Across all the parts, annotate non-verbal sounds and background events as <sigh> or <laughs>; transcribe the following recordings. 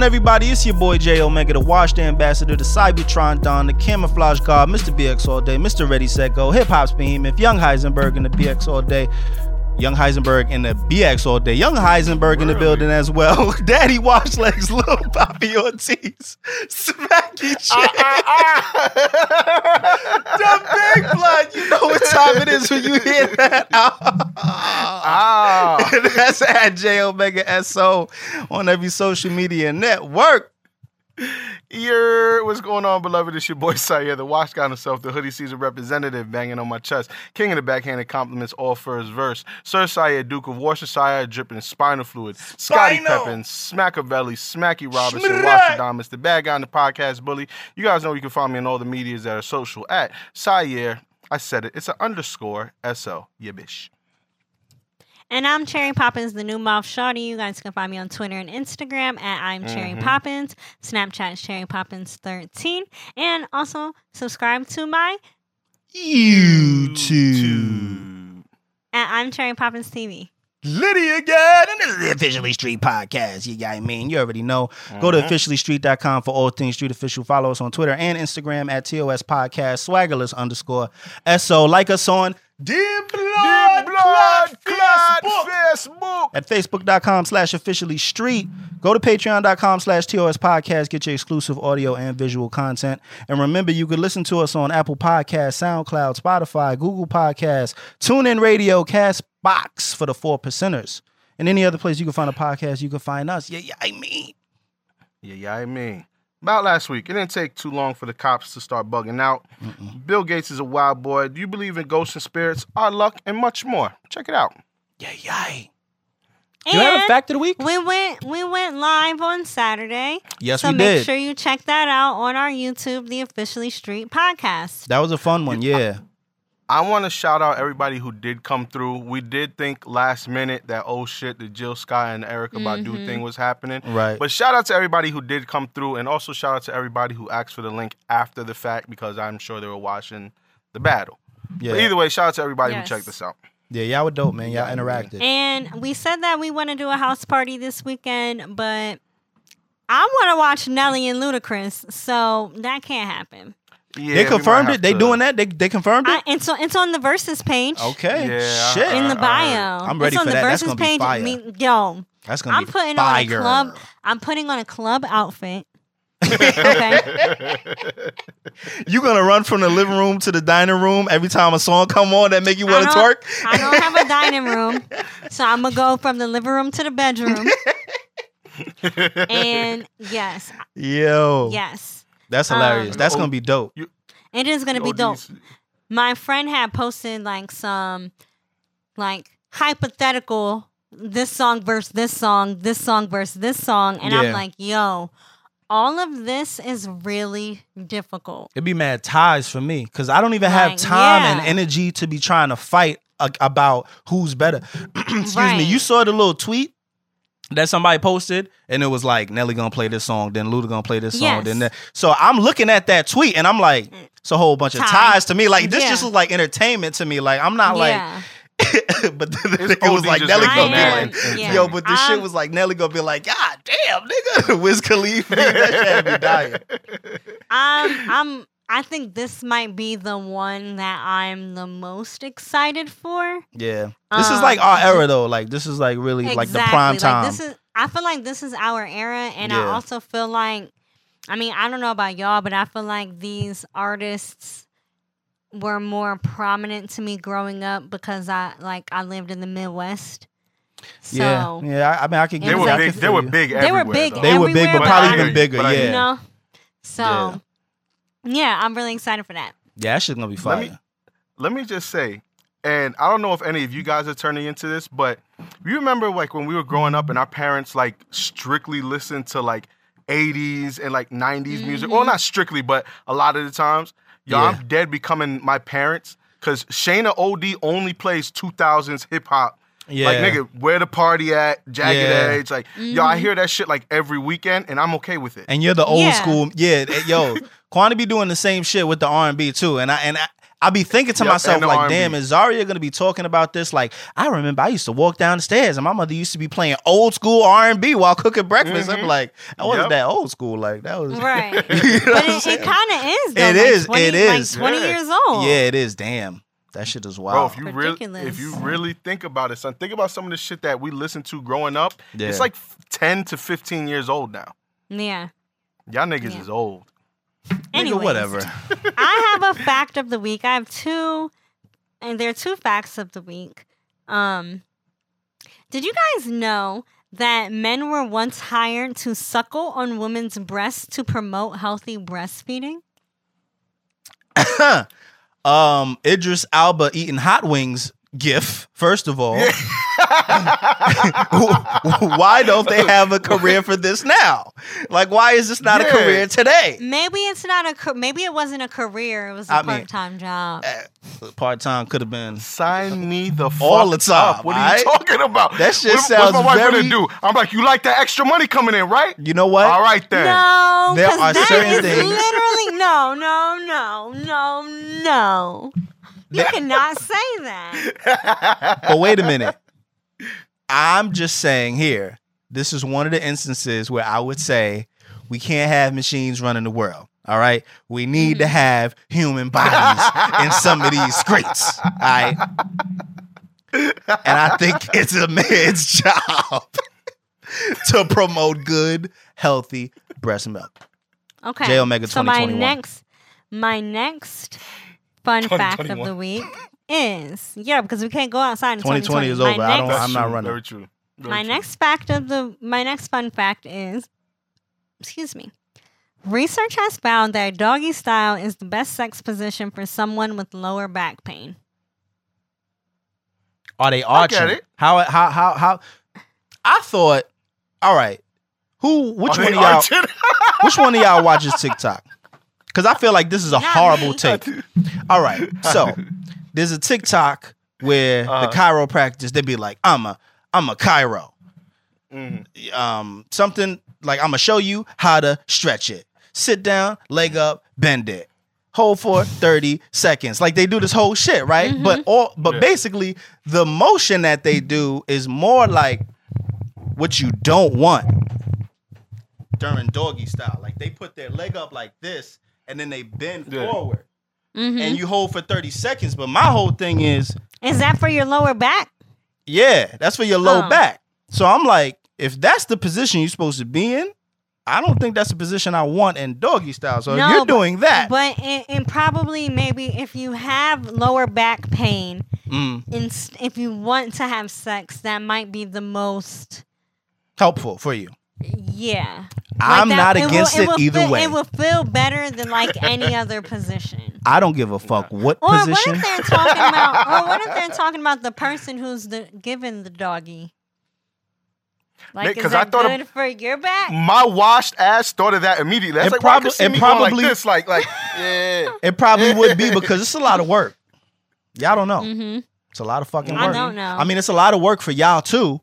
On, everybody? It's your boy J Omega, the washed ambassador, the Cybertron Don, the camouflage god, Mr. BX all day, Mr. Ready Set Go, hip hop's behemoth, Young Heisenberg in the BX all day. Young Heisenberg in the BX all day. Young Heisenberg in the building as well. <laughs> Daddy Wash Legs, Lil Poppy Ortiz, <laughs> Smacky J. <laughs> the big blood. You know what time it is when you hear that. Ah. That's at J Omega SO on every social media network. Yer, what's going on, beloved? It's your boy Sire, the wash guy himself, the hoodie season representative, banging on my chest. King of the backhanded compliments, all first verse. Sir Sire, Duke of Worcestershire, dripping spinal fluid. Scotty. Peppin, Smackavelli, Smacky Robinson, Schmack. Washadamus, the bad guy in the podcast bully. You guys know you can find me on all the medias that are social at Sire. I said it. It's an underscore S-O. Yeah, bitch. And I'm Cherry Poppins, the new mouth shawty. You guys can find me on Twitter and Instagram at I'm Cherry Mhm. Poppins. Snapchat is Cherry Poppins 13. And also subscribe to my YouTube. at I'm Cherry Poppins TV. Lydia again, and this is the Officially Street Podcast. You got mean You already know. Go to Mhm. officiallystreet.com for all things street official. Follow us on Twitter and Instagram at TOS Podcast, swaggerless underscore SO. Like us on Dear Blood, Dear Blood Clot Clot Facebook. Facebook. at facebook.com slash officially street. Go to patreon.com slash TOS podcast. Get your exclusive audio and visual content. And remember, you can listen to us on Apple Podcasts, SoundCloud, Spotify, Google Podcasts, TuneIn Radio, Castbox for the four percenters. And any other place you can find a podcast, you can find us. Yeah, yeah, I mean. Yeah, yeah, I mean. About last week, it didn't take too long for the cops to start bugging out. Bill Gates is a wild boy. Do you believe in ghosts and spirits, our luck, and much more? Check it out. Yeah, yeah. And You have a fact of the week? we went we went live on Saturday. Yes, so we make sure you check that out on our YouTube, the Officially Street Podcast. That was a fun one. Yeah. I want to shout out everybody who did come through. We did think last minute that oh shit, the Jill Scott and Erykah Badu Mhm. thing was happening. Right. But shout out to everybody who did come through, and also shout out to everybody who asked for the link after the fact because I'm sure they were watching the battle. yeah. But either way, shout out to everybody Yes. who checked this out. yeah, y'all were dope, man. Y'all interacted. And we said that we want to do a house party this weekend, but I want to watch Nelly and Ludacris, so that can't happen. Yeah, they confirmed it. They to- doing that. They they confirmed it. I, it's on it's on the Verzuz page. okay. Yeah, Shit. In the bio, I'm ready it's on for the that. That's Verzuz gonna be page. fire. Me, yo, That's gonna I'm be putting fire. on a club. I'm putting on a club outfit. <laughs> okay, You gonna run from the living room to the dining room every time a song come on that make you want to I twerk? I don't have a dining room, <laughs> so I'm gonna go from the living room to the bedroom. <laughs> and yes, Yo, yes, that's hilarious. Um, that's Oh. gonna be dope. it is gonna be Oh, dope. my friend had posted like some like hypothetical this song verse this song this song verse this song and Yeah. i'm like yo all of this is really difficult It'd be mad ties for me because I don't even have Like, time and energy to be trying to fight a- about who's better. <clears throat> Excuse me. You saw the little tweet that somebody posted, and it was like Nelly gonna play this song, then Luda gonna play this song, Yes. then that. So I'm looking at that tweet, and I'm like, it's a whole bunch of Tie. ties to me. Like this Yeah. just was like entertainment to me. Like I'm not like. yeah <laughs> but then It's it was like Nelly gonna be like, yeah. yo, but the shit was like Nelly gonna be like, God damn, nigga, <laughs> Wiz Khalifa, <laughs> that shit had me dying. Um, i'm i'm i think this might be the one that i'm the most excited for Yeah, this is Um, like our era though. Like this is like really like the prime time. Like this is I feel like this is our era and I also feel like I mean, I don't know about y'all, but I feel like these artists were more prominent to me growing up because I like I lived in the Midwest. So yeah, yeah. I, I mean, I could They were I like- big. They were you. big. They were everywhere, big though. They were big, but but probably even bigger. yeah, you know. So Yeah. Yeah. I'm really excited for that. yeah. That shit's gonna be Let me- Let me just say, and I don't know if any of you guys are turning into this, but you remember like when we were growing up and our parents like strictly listened to like 80s and like 90s music. Well, mm-hmm. not strictly, but a lot of the times. Yo, Yeah. I'm dead becoming my parents because Shayna OD only plays 2000s hip hop. Yeah, Like, nigga, where the party at? Jagged Yeah. Edge. Like, yo, I hear that shit like every weekend and I'm okay with it. and you're the old Yeah. school. Yeah, eh, yo, <laughs> Quana be doing the same shit with the R and B too. And I and I, I be thinking to Yep, myself like, R&B. damn, is Zaria gonna be talking about this? Like, I remember I used to walk down the stairs and my mother used to be playing old school R and B while cooking breakfast. I'm Mhm. like, that wasn't Yep. that old school. Like that was Right. <laughs> You know but what it, it kind of is. Though, It like is, 20, it is. Like 20 Yeah. years old. Yeah, it is. Damn, that shit is Bro, wild. if you really, if you really think about it, son, think about some of the shit that we listened to growing up. Yeah. It's like ten to fifteen years old now. Yeah. Y'all niggas Yeah. is old. Nigga, Anyways, whatever. <laughs> I have a <laughs> fact of the week. I have two, and there are two facts of the week. Um, did you guys know that men were once hired to suckle on women's breasts to promote healthy breastfeeding? <laughs> um, Idris Elba eating hot wings. GIF. First of all, <laughs> why don't they have a career for this now? Like, why is this not a career today? Maybe it's not a. ca- Maybe it wasn't a career. It was a I mean, part-time job. Eh, Part time could have been. Sign me the fuck All the time, up. What are aight? you talking about? That shit what, sounds What's my wife very- gonna do? I'm like, you like that extra money coming in, right? You know what? All right then. No, There because are that certain things- literally no, no, no, no, no. You cannot say that. <laughs> But wait a minute. I'm just saying here, this is one of the instances where I would say we can't have machines running the world. All right. We need to mm-hmm. have human bodies in some of these crates. All right. And I think it's a man's <laughs> job to promote good, healthy breast milk. Okay. J Omega So my next, my next fun fact of the week is yeah because we can't go outside in 2020 2020. is My over. I don't- next- I'm not running. Very true. Very my true. next fact of the my next fun fact is excuse me research has found that doggy style is the best sex position for someone with lower back pain Are they I get arching? it. How how how how? I thought. All right. Who? Which Are one of y'all? <laughs> Which one of y'all watches TikTok? Because I feel like this is a Not horrible me. take. All right. So there's a TikTok where Uh-huh. the chiropractors they be like, I'm a I'm a chiro. Mhm. Um, something like I'm gonna show you how to stretch it. Sit down, leg up, bend it. Hold for 30 seconds. Like they do this whole shit, right? Mm-hmm. But all but Yeah. basically the motion that they do is more like what you don't want during doggy style. Like they put their leg up like this and then they bend Yeah. forward Mhm. and you hold for 30 seconds. But my whole thing is, is that for your lower back yeah, that's for your low Oh. back. So I'm like, if that's the position you're supposed to be in, I don't think that's the position I want in doggy style. So No, you're but- doing that, But and, and probably maybe if you have lower back pain, mm, and if you want to have sex, that might be the most. helpful for you. Yeah, I'm that- not against it, will either feel, way. It will feel better than like any other position. I don't give a fuck what Or position. what if they're talking about? <laughs> Or what if they're talking about the person who's the given the doggy? Like, Mate, is 'cause I that thought of- good for your back? My washed ass thought of that immediately. That's It like, why I see it me going probably- like this, like, like, <laughs> yeah. It probably would be <laughs> because it's a lot of work. Y'all don't know. hmm It's a lot of fucking I work. don't know. I mean, it's a lot of work for y'all too,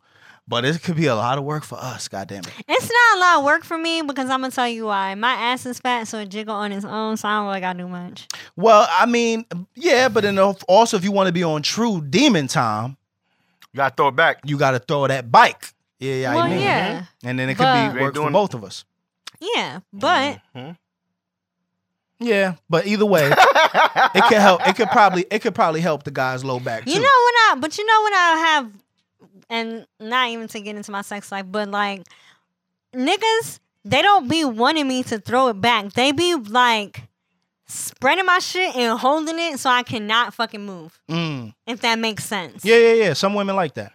but it could be a lot of work for us. God damn it. It's not a lot of work for me because I'm gonna tell you why. My ass is fat, so it jiggle on its own, so I don't really gotta do much. Well, I mean, yeah, but then also if you want to be on true demon time, You gotta throw it back. you got to throw that bike. Yeah, yeah, well, I mean, yeah, and then it could But- be work for both of us. yeah, but Mhm. Yeah, but either way, it could help. It could probably it could probably help the guy's low back too. you know what I? But you know what I have, and not even to get into my sex life, but like niggas, they don't be wanting me to throw it back. They be like spreading my shit and holding it so I cannot fucking move. Mm. If that makes sense. Yeah, yeah, yeah. Some women like that.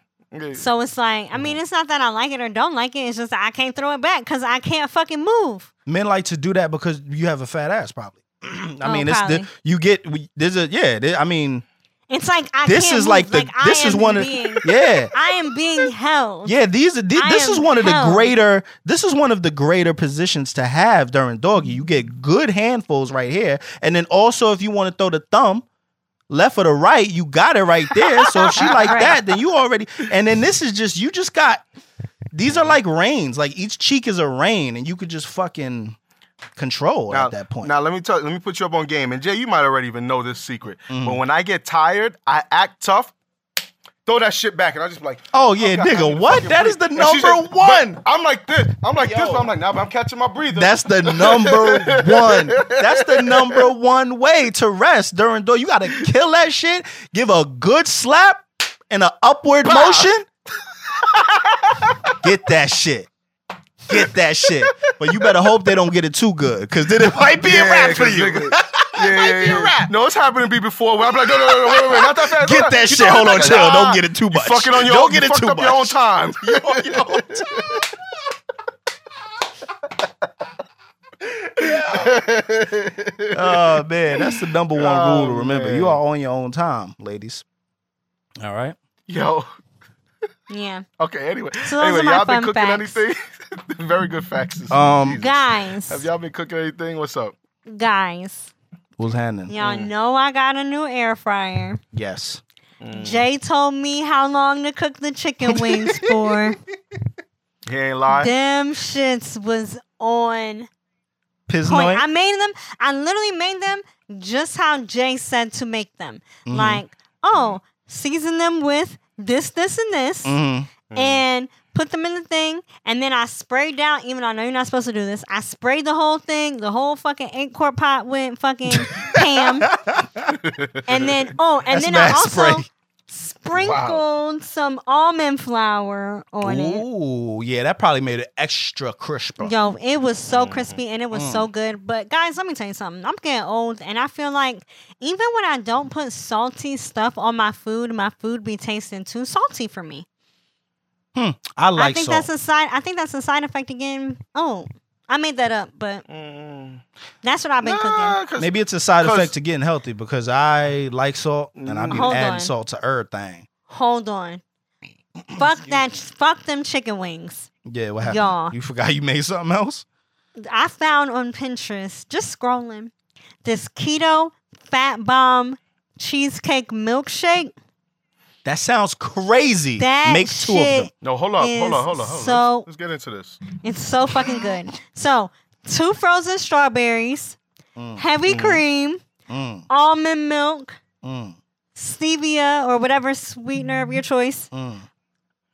So it's like, I mean, it's not that I like it or don't like it. It's just that I can't throw it back because I can't fucking move. Men like to do that because you have a fat ass, probably. <clears throat> I Oh, mean, it's the, you get we- there's a yeah. there- I mean, It's like I this can't is like the I this is one of being, <laughs> yeah. I am being held. Yeah, these are the- I this is one of the greater this is one of the greater positions to have during doggy. You get good handfuls right here, and then also if you want to throw the thumb left or the right, you got it right there. So if she <laughs> like Right. that, then you already and then this is just you just got these are like reins. Like each cheek is a rein, and you could just fucking control Now, at that point. now let me tell you, let me put you up on game. And Jay, you might already even know this secret. Mm-hmm. But when I get tired, I act tough. Throw that shit back, and I just be like, oh yeah, God, nigga, what? fucking That is the breathe. And she's number like, one. I'm like this. I'm like this, Yo. but I'm like, now, but I'm catching my breather. That's the <laughs> number one. That's the <laughs> number one way to rest during door. You gotta kill that shit. Give a good slap and an upward Bah. motion. <laughs> Get that shit. Get that shit. But you better hope they don't get it too good, because then it might be a rap for 'cause you. nigga- <laughs> yeah, yeah, be a yeah. No, it's happened to me before. Where I'm like, no, no, no, no, wait, wait, wait, not that fast. Get not that You shit. know, Hold on, like, chill. ah, Don't get it too you much. fucking on your Don't own. get you it fucked too up your own much. time. <laughs> <laughs> oh man, that's the number one Oh, rule to remember. man. You are on your own time, ladies. All right. Yo. Yeah. Okay. Anyway, So those anyway, are my y'all been fun cooking facts. anything? <laughs> Very good facts. Um, Jesus. Guys. have y'all been cooking anything? What's up? Guys. What's happening? Y'all Mm. know I got a new air fryer. Yes. Jay told me how long to cook the chicken wings for. <laughs> He ain't lying. Them shits was on point. I made them. I literally made them just how Jay said to make them. Mhm. Like, oh, season them with this, this, and this, Mhm. and put them in the thing. And then I sprayed down. Even though I know you're not supposed to do this, I sprayed the whole thing, the whole fucking eight quart pot went fucking <laughs> Pam. and then oh, and That's then I also spray. sprinkled some almond flour on it. Ooh, yeah, that probably made it extra crispy. Yo, it was so Mm-hmm. crispy and it was so good. But guys, let me tell you something. I'm getting old and I feel like even when I don't put salty stuff on my food, my food be tasting too salty for me. I I like I think salt. that's a side I think that's a side effect again. Oh, I made that up, but Mm. that's what I've been cooking. Maybe it's a side effect to getting healthy because I like salt and I be Hold adding on. salt to everything. Hold on. fuck that fuck them chicken wings. Yeah, what happened? Y'all. You forgot you made something else? I found on Pinterest, just scrolling, this keto fat bomb cheesecake milkshake. That sounds crazy. That Make two of them. No, hold up, hold is on, hold on, hold on. so- let's, let's get into this. It's so fucking good. So, two frozen strawberries, Mm, heavy cream, mm, almond milk, mm, stevia or whatever sweetener of your choice, mm,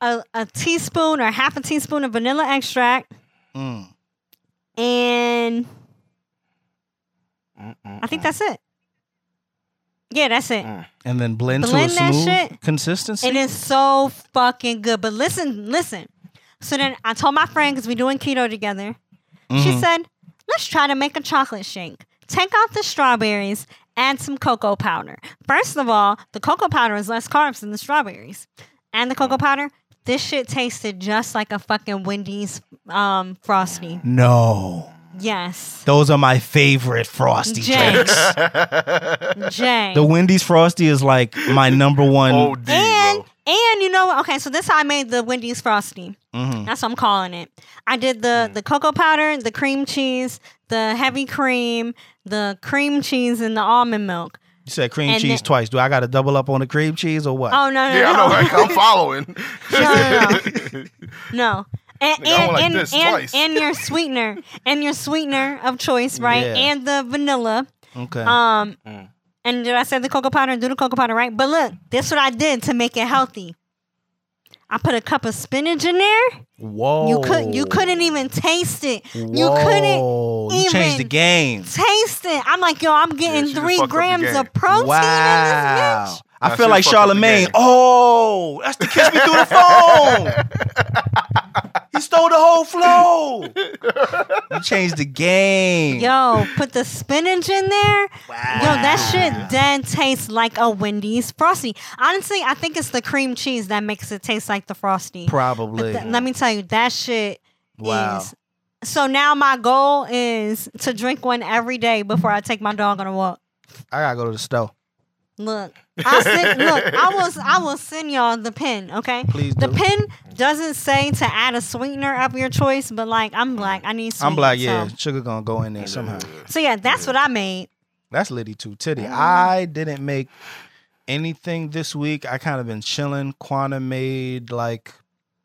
a, a teaspoon or half a teaspoon of vanilla extract, mm. and Mm-mm. I think that's it. Yeah, that's it. And then blend, Blend to that a smooth shit. consistency. It is so fucking good. But listen, listen. So then I told my friend because we're doing keto together. She Mhm. said, "Let's try to make a chocolate shake. Take out the strawberries, add some cocoa powder. First of all, the cocoa powder is less carbs than the strawberries, and the cocoa powder. This shit tasted just like a fucking Wendy's um, frosty. No. Yes, Those are my favorite frosty Jay. drinks. <laughs> Jay. The Wendy's frosty is like my number one. <laughs> OD, and and you know what? Okay, so this is how I made the Wendy's frosty. Mhm. That's what I'm calling it. I did the the cocoa powder, the cream cheese, the heavy cream, the cream cheese, and the almond milk. You said cream And cheese then- twice. Do I got to double up on the cream cheese or what? Oh no no Yeah, I no know, right? I'm <laughs> following. no no no. And Nigga, and like and, this and, twice. and your sweetener <laughs> and your sweetener of choice, right? Yeah. And the vanilla. Okay. Um, Mm. and did I say the cocoa powder? Do the cocoa powder, right? But look, this what I did to make it healthy. I put a cup of spinach in there. Whoa. You could you couldn't even taste it. You couldn't Whoa. You changed the game. taste it. I'm like, yo, I'm getting she just three fucked up the grams of protein in Wow. this bitch. I Nah, feel like fucked up the Charlemagne. Oh, that's the kiss me through the phone. <laughs> he stole the whole flow. <laughs> You changed the game. Yo, put the spinach in there. Wow. Yo, that shit then tastes like a Wendy's frosty. Honestly, I think it's the cream cheese that makes it taste like the frosty. Probably. Th- let me tell you, that shit Wow. is. So now my goal is to drink one every day before I take my dog on a walk. I gotta go to the store. Look, I send, look, I was I will send y'all the pin, okay? Please The do. pin doesn't say to add a sweetener of your choice, but like I'm black, I need. Sweet, I'm black, yeah. So, Sugar gonna go in there somehow. so yeah, that's what I made. That's Liddy too titty. Mm. I didn't make anything this week. I kind of been chilling. Quana made like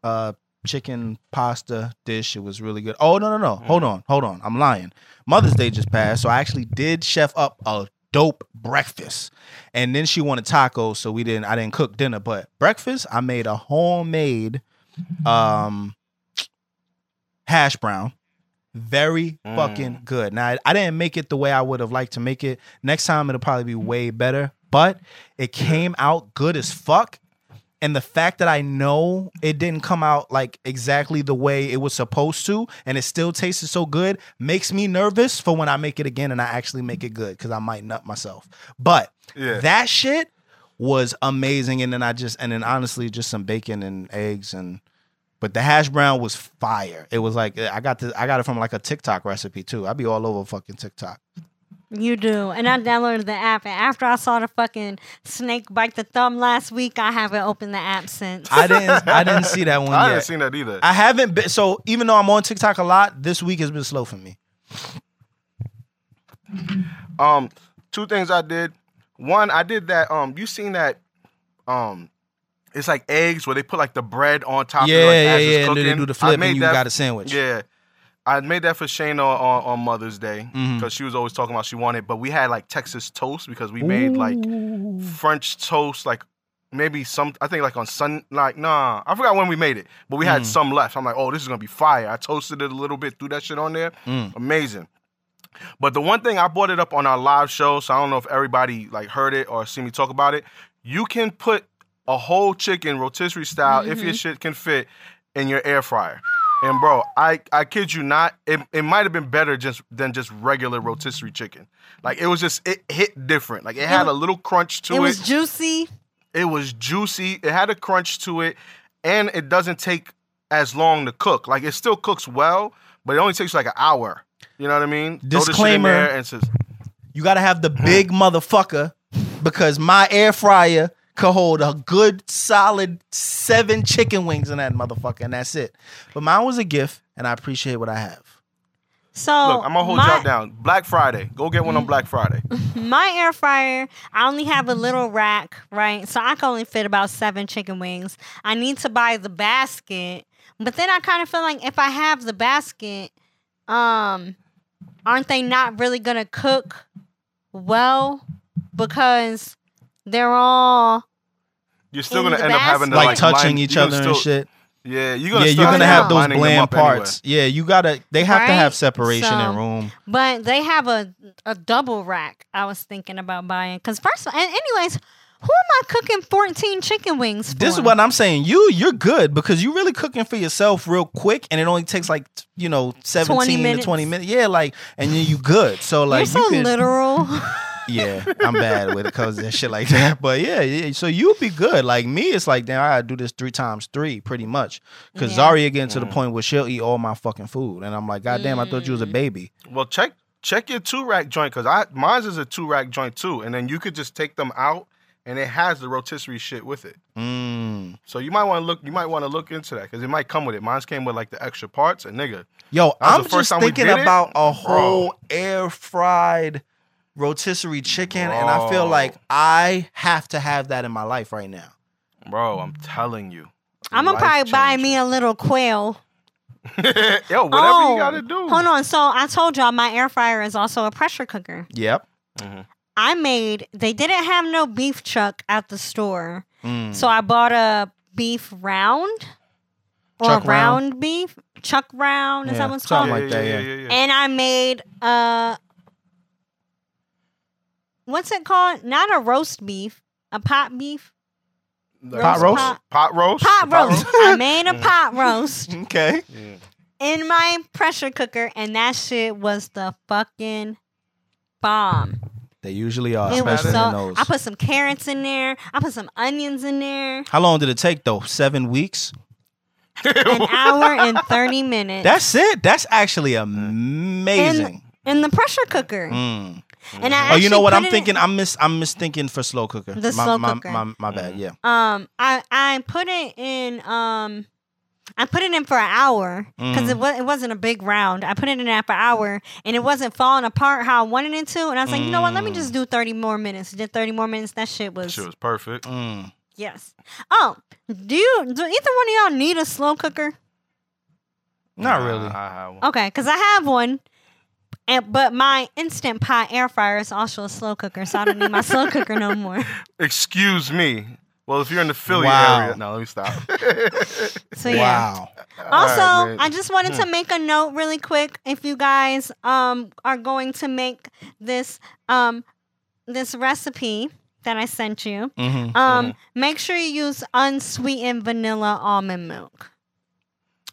uh chicken pasta dish. It was really good. Oh no no no! Hold on hold on. I'm lying. Mother's Day just passed, so I actually did chef up a dope breakfast, and then she wanted tacos, so we didn't. I didn't cook dinner, but breakfast I made a homemade um hash brown. Very Mm. fucking good. Now I, I didn't make it the way I would have liked to make it. Next time it'll probably be way better, but it came out good as fuck. And the fact that I know it didn't come out like exactly the way it was supposed to, and it still tasted so good, makes me nervous for when I make it again and I actually make it good because I might nut myself. But Yeah. that shit was amazing. And then I just, and then honestly, just some bacon and eggs and. But the hash brown was fire. It was like I got the I got it from like a TikTok recipe too. I'd be all over fucking TikTok. You do. And I downloaded the app. And after I saw the fucking snake bite the thumb last week, I haven't opened the app since. I didn't I didn't see that <laughs> one I yet. haven't seen that either. I haven't been so even though I'm on TikTok a lot, this week has been slow for me. Um, two things I did. One, I did that. Um, you seen that? Um, it's like eggs where they put like the bread on top. Yeah, of it, like, yeah, as it's yeah. And then they do the I flip made and you that- got a sandwich. Yeah, I made that for Shayna on, on Mother's Day because she was always talking about she wanted. But we had like Texas toast because we made like French toast, like maybe some. I think like on Sun. Like nah, I forgot when we made it, but we had Mm. some left. I'm like, oh, this is gonna be fire. I toasted it a little bit, threw that shit on there. Mm. Amazing. But the one thing I brought it up on our live show, so I don't know if everybody like heard it or seen me talk about it. You can put a whole chicken rotisserie style if your shit can fit in your air fryer. And bro, I I kid you not, it, it might have been better just than just regular rotisserie chicken. Like it was just it hit different. Like it had a little crunch to it it. was juicy. It was juicy. It had a crunch to it, and it doesn't take as long to cook. Like it still cooks well, but it only takes like an hour. You know what I mean? Throw this shit in Disclaimer. and says, You gotta have the big motherfucker because my air fryer could hold a good solid seven chicken wings in that motherfucker, and that's it. But mine was a gift, and I appreciate what I have. So "Look, I'm gonna hold my, y'all down. Black Friday, go get one on Black Friday." <laughs> my air fryer, I only have a little rack, right? So I can only fit about seven chicken wings. I need to buy the basket, but then I kind of feel like if I have the basket, um, aren't they not really gonna cook well because they're all You're still In gonna the end up having to. Like, like, touching line- each other gonna and shit. Yeah, you're gonna Yeah, you're gonna have those bland up anyway. parts. Yeah, you gotta. They have to have separation So- and room. But they have a a double rack. I was thinking about buying because first, of and anyways, who am I cooking fourteen chicken wings for? This is what I'm saying. You you're good because you're really cooking for yourself real quick, and it only takes like you know 17 to 20 minutes. Yeah, like and then you good. So like You're so you can. literal. <laughs> Yeah, I'm bad with it because and shit like that. But yeah, yeah, so you'll be good. Like me, it's like damn, I gotta do this three times three, pretty much. Because Yeah. Zaria getting to the point where she'll eat all my fucking food, and I'm like, God damn, I thought you was a Mm. baby. Well, check check your two rack joint because I mine's is a two rack joint too, and then you could just take them out, and it has the rotisserie shit with it. Mm. So you might want to look. You might want to look into that because it might come with it. Mine's came with like the extra parts, and nigga, Yo, was I'm the first just time we thinking did it, about a bro. whole air fried rotisserie chicken, and I feel like I have to have that in my life right now. bro, I'm telling you, I'm gonna probably buy me a little quail. <laughs> Yo, whatever oh, you gotta do. Hold on. So I told y'all my air fryer is also a pressure cooker. Yep. I made. They didn't have no beef chuck at the store, Mm. so I bought a beef round or Chuck round? round beef chuck round. Is Yeah, that what it's called? like that, yeah. yeah. and I made uh what's it called? Not a roast beef, a pot beef. Like Pot roast? Pot, Pot roast. pot roast. I made Mm. a pot roast <laughs> Okay. Yeah. in my pressure cooker, and that shit was the fucking bomb. They usually are, it was so. those. I put some carrots in there. I put some onions in there. How long did it take though? Seven weeks. An <laughs> hour and thirty minutes. That's it. That's actually amazing. in the pressure cooker. Mm. And I Oh, you know what? I'm it in- thinking. I'm mis. I'm misthinking for slow cooker. The my, slow my, cooker. My, my bad. Yeah. Um, I I put it in um, I put it in for an hour because it Mm. was it wasn't a big round. I put it in there for an hour and it wasn't falling apart how I wanted it to. And I was like, you know what? Let me Mm. just do thirty more minutes. Did thirty more minutes. That shit was Shit was perfect. Mm. yes. Oh, do you do either one of y'all need a slow cooker? Not really. I. Okay, because I have one. And, but my instant pot air fryer is also a slow cooker, so I don't need my slow cooker no more. <laughs> Excuse me. Well, if you're in the Philly Wow. area, no, let me stop. <laughs> So yeah. Wow. Also, All right, man. I just wanted to make a note really quick. If you guys um are going to make this um this recipe that I sent you, Mm-hmm. um make sure you use unsweetened vanilla almond milk.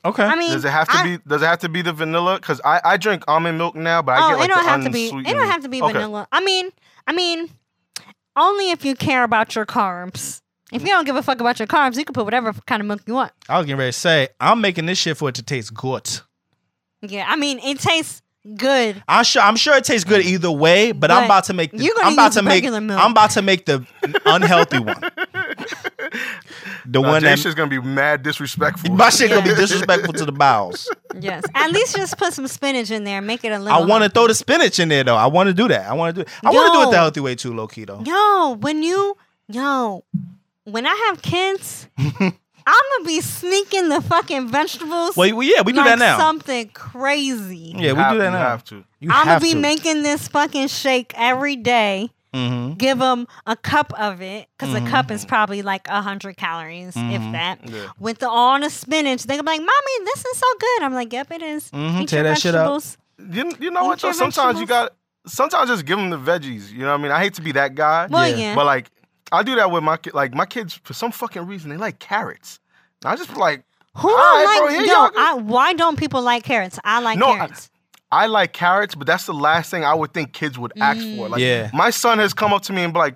Okay. I mean, Does it have to I- be? Does it have to be the vanilla? Because I, I drink almond milk now, but I oh, get like it don't the have to be. It don't have to be Okay. vanilla. I mean, I mean, only if you care about your carbs. If you don't give a fuck about your carbs, you can put whatever kind of milk you want. I was getting ready to say, I'm making this shit for it to taste good. Yeah, I mean, it tastes good. I'm sure. I'm sure it tastes good either way, but, I'm about to make. The, you're gonna I'm about use to make. regular milk. I'm about to make the unhealthy one. The Nah, one Jay that shit's gonna be mad disrespectful. my shit gonna be <laughs> disrespectful to the bowels. Yes, at least just put some spinach in there. Make it a little. I want to throw the spinach in there though. I want to do that. I want to do. I want to do it the healthy way too, low key though. Yo, when you, yo, when I have kids, <laughs> I'm gonna be sneaking the fucking vegetables. Well, well, yeah, we do like that now. something crazy. yeah, we have, do that you now. have to. You I'm gonna be to. making this fucking shake every day. Mhm. Give them a cup of it because Mm-hmm. a cup is probably like a hundred calories, if that. Yeah. With the all the spinach, they gonna be like, "Mommy, this is so good." I'm like, "Yep, it is." Mhm, Eat tear your that shit up. You, you know what? Eat Though? your Sometimes you got. Sometimes just give them the veggies. You know what I mean? I hate to be that guy, Well, Yeah. yeah. but like I do that with my ki- like my kids for some fucking reason they like carrots. And I just like Who All don't right, bro, like? here yo, y'all. I, why don't people like carrots? I like No, carrots. I like carrots, but that's the last thing I would think kids would ask Mm. for. Like Yeah. my son has come up to me and be like,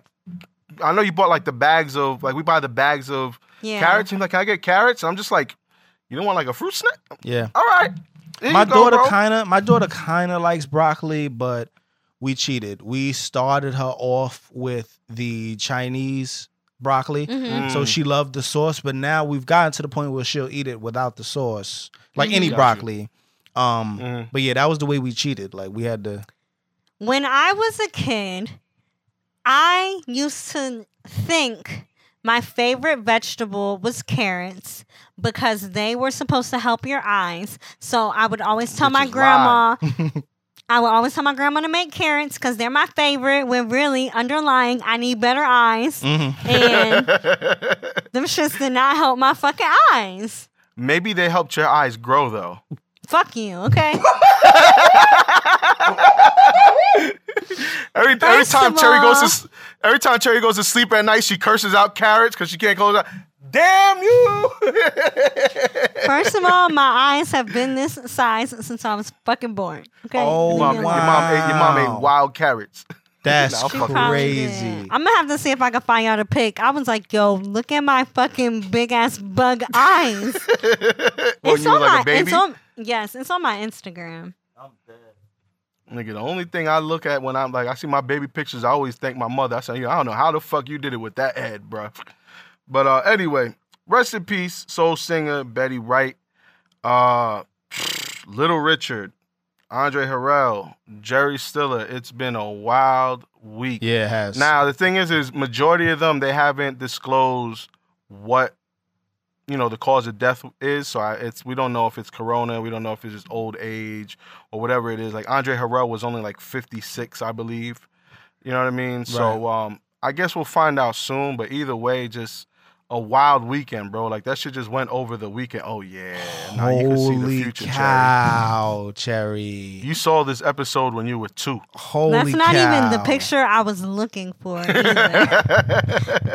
I know you bought like the bags of like we buy the bags of yeah. carrots. He's like, Can I get carrots? And I'm just like, You don't want like a fruit snack? Yeah. All right. Here my you go, daughter kind of my daughter kind of likes broccoli but we cheated we started her off with the chinese broccoli Mhm. so Mm. she loved the sauce but now we've gotten to the point where she'll eat it without the sauce like any Got you. broccoli um Mhm. but yeah that was the way we cheated like we had to When I was a kid, I used to think my favorite vegetable was carrots because they were supposed to help your eyes. So I would always tell my grandma. <laughs> I will always tell my grandma to make carrots because they're my favorite. When really underlying, I need better eyes, Mhm. and <laughs> them shits did not help my fucking eyes. Maybe they helped your eyes grow though. Fuck you, okay? <laughs> Every every time Cherry goes to every time Cherry goes to sleep at night, she curses out carrots because she can't close out. Damn you! <laughs> First of all, my eyes have been this size since I was fucking born. Okay. Oh, Leave Your me mom, alone. your mom ate your mom Wow. ate wild carrots. <laughs> that's Nah, I'm fucking probably crazy did. I'm gonna have to see if I can find out a pic. I was like, "Yo, look at my fucking big ass bug eyes." <laughs> Well, it's you on was like my. a baby. It's on. Yes, it's on my Instagram. Nigga, the only thing I look at when I'm like, I see my baby pictures, I always thank my mother. I say, "Yo, I don't know how the fuck you did it with that head, bruh. But uh, anyway, rest in peace, soul singer Betty Wright, uh, <sniffs> Little Richard, Andre Harrell, Jerry Stiller. It's been a wild week. yeah it has Now the thing is, is majority of them they haven't disclosed what you know the cause of death is. So I, it's we don't know if it's corona, we don't know if it's just old age or whatever it is. Like Andre Harrell was only like 56, I believe. You know what I mean? So um, I guess we'll find out soon. But either way, just a wild weekend, bro. Like that shit just went over the weekend. Oh yeah, now you can see the holy future, cow cherry You saw this episode when you were two. holy That's not even the picture I was looking for. <laughs>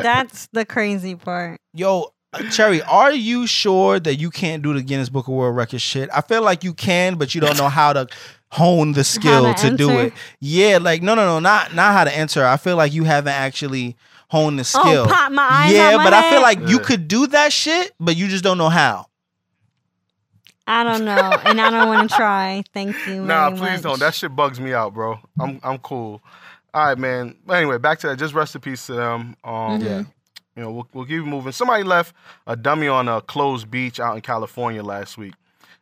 That's the crazy part. Yo, uh, Cherry, are you sure that you can't do the Guinness Book of World Records shit? I feel like you can, but you don't know how to hone the skill to to, do it. Yeah, like no, no, no, not not how to enter. I feel like you haven't actually honed the skill. Oh, pop my eyes. yeah, out my but I feel head? like you could do that shit, but you just don't know how. I don't know, and I don't want to try. Thank you. <laughs> Nah, very please much. don't. That shit bugs me out, bro. I'm I'm cool. All right, man. But anyway, back to that. Just rest in peace to them. Um, Mhm. Yeah. You know, we'll, we'll keep moving. Somebody left a dummy on a closed beach out in California last week.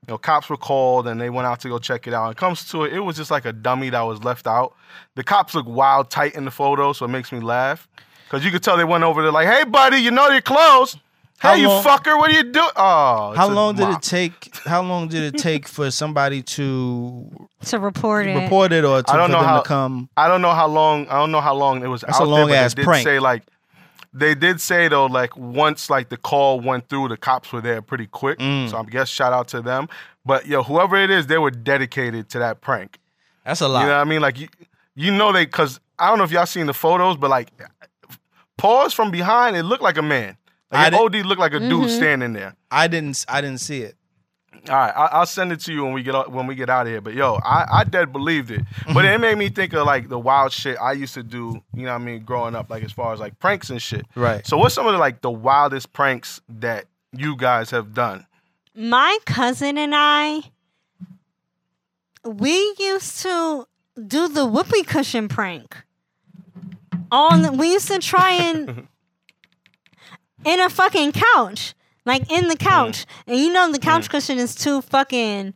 You know, cops were called and they went out to go check it out. It comes to it, it was just like a dummy that was left out. The cops look wild tight in the photo, so it makes me laugh. Cause you could tell they went over there like, "Hey, buddy, you know you're closed." How hey, long- you fucker! What are you doing? Oh, How long did it take? How long did it take for somebody to to report it. report it or to, I don't for know them how- to come? I don't know how long. I don't know how long it was. That's a out there, long-ass they did prank. Say like, they did say though, like once like the call went through, the cops were there pretty quick. Mm. So I guess shout out to them. But yo, whoever it is, they were dedicated to that prank. That's a lot. You know what I mean? Like you, you know they because I don't know if y'all seen the photos, but like, pause from behind, it looked like a man. I Like did- OD looked like a dude Mhm. standing there. I didn't. I didn't see it. All right, I, I'll send it to you when we get out, when we get out of here. But yo, I, I dead believed it. <laughs> But it made me think of like the wild shit I used to do. You know what I mean? Growing up, like as far as like pranks and shit. Right. So what's some of the like the wildest pranks that you guys have done? My cousin and I, we used to do the whoopee cushion prank. On we used to try and in a fucking couch, like in the couch, and you know the couch cushion is too fucking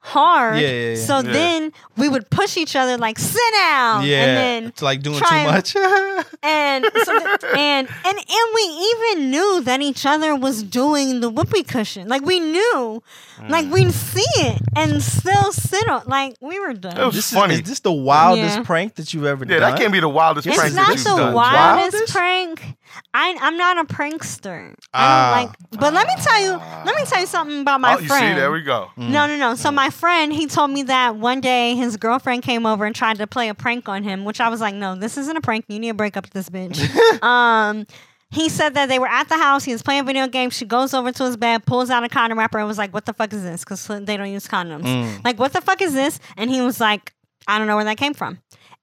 hard. Yeah, yeah, yeah. So Yeah. then we would push each other like sit down, yeah. and then it's like doing try too and- much. <laughs> and so th- and and and we even knew that each other was doing the whoopee cushion. Like we knew, like Mm. we'd see it and still sit on. Like we were done. It was this funny. Is, is this the wildest Yeah. prank that you've ever yeah, done? that can't be the wildest It's prank not that you've the done. wildest, Wildest? prank. I I'm not a prankster. I Ah. don't like. But let me tell you. Let me tell you something about my oh, you friend. see, there we go. Mm. No, no, no. So my friend, he told me that one day his girlfriend came over and tried to play a prank on him, which I was like, no, this isn't a prank. You need to break up with this bitch. <laughs> um, he said that they were at the house. He was playing a video game. She goes over to his bed, pulls out a condom wrapper, and was like, "What the fuck is this?" Because they don't use condoms. Mm. Like, what the fuck is this? And he was like, "I don't know where that came from."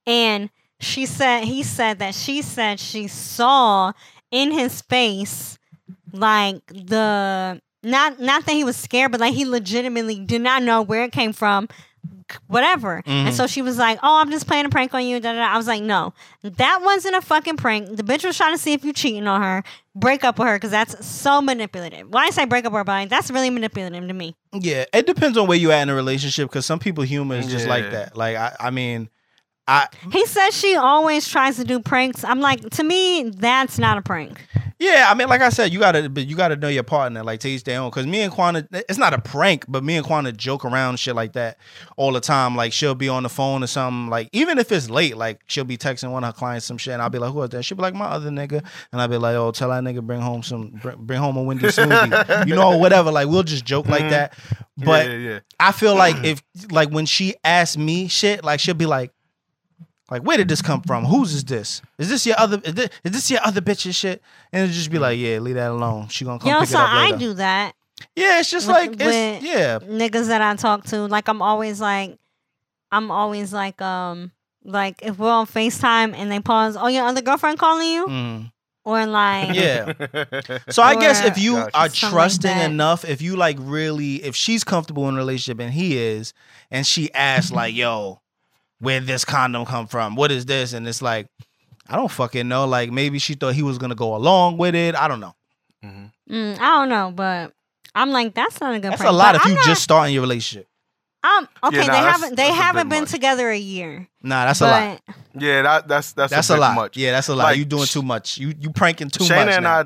And she said, he said that she said she saw in his face like the not not that he was scared, but like he legitimately did not know where it came from, whatever. And Mhm. so she was like, "Oh, I'm just playing a prank on you." Da, da, da. I was like, "No, that wasn't a fucking prank. The bitch was trying to see if you cheating on her. Break up with her because that's so manipulative. Why I say break up with her, but that's really manipulative to me. Yeah, it depends on where you at in a relationship because some people humor is just like that. Like I, I mean, I He says she always tries to do pranks. I'm like, to me, that's not a prank. yeah, I mean, like I said, you gotta, but you gotta know your partner. Like to each their own. Because me and Quana, it's not a prank, but me and Quana joke around shit like that all the time. Like she'll be on the phone or something. Like even if it's late, like she'll be texting one of her clients some shit, and I'll be like, "Who is that?" She'll be like, "My other nigga," and I'll be like, "Oh, tell that nigga bring home some, bring, bring home a Wendy <laughs> smoothie," you know, or whatever. Like we'll just joke like Mhm. that. But yeah, yeah, yeah. I feel like if like when she asks me shit, like she'll be like, like where did this come from? Whose is this? Is this your other? Is this, is this your other bitch's shit? And it'll just be like, yeah, leave that alone. She gonna come Yo, pick so it up I do that. Yeah, it's just With- like it's with- yeah, Niggas that I talk to, like I'm always like, I'm always like, um, like if we're on Facetime and they pause, oh, your other girlfriend calling you, mm, or like, yeah. <laughs> So I guess if you Gotcha. are Something like trusting enough, if you like really, if she's comfortable in a relationship and he is, and she asks like, "Yo, where this condom come from? What is this?" and it's like, I don't fucking know. Like maybe she thought he was gonna go along with it. I don't know. Mhm. mm, I don't know, but I'm like, that's not a good. That's prank. a lot But if I'm you not- just starting your relationship. Um, okay, nah, they that's- haven't they that's haven't been much. together a year, Nah, that's a lot. Yeah, that that's that's, That's a, a, bit lot. much. Yeah, that's a lot. Like, you doing too much. You you pranking too Shayna much. and now. I,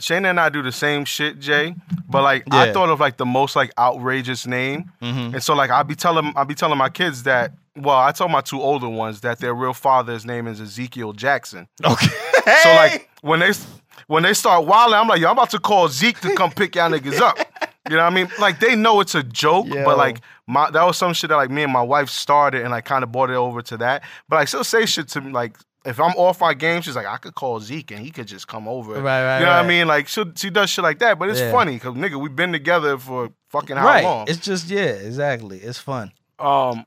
Shayna and I do the same shit, Jay. But like, I thought of like the most like outrageous name, Mhm. and so like I'll be telling I'll be telling my kids that. Well, I told my two older ones that their real father's name is Ezekiel Jackson. Okay. So like when they when they start wilding, I'm like, yo, I'm about to call Zeke to come pick y'all niggas up. You know what I mean? Like they know it's a joke, Yo. but like my that was some shit that like me and my wife started and like kind of brought it over to that. But like she'll say shit to me like if I'm off my game, she's like, I could call Zeke and he could just come over. Right, right, You know what. I mean? Like she she does shit like that, but it's Yeah. funny because nigga, we've been together for fucking how right. long? It's just yeah, exactly. It's fun. um,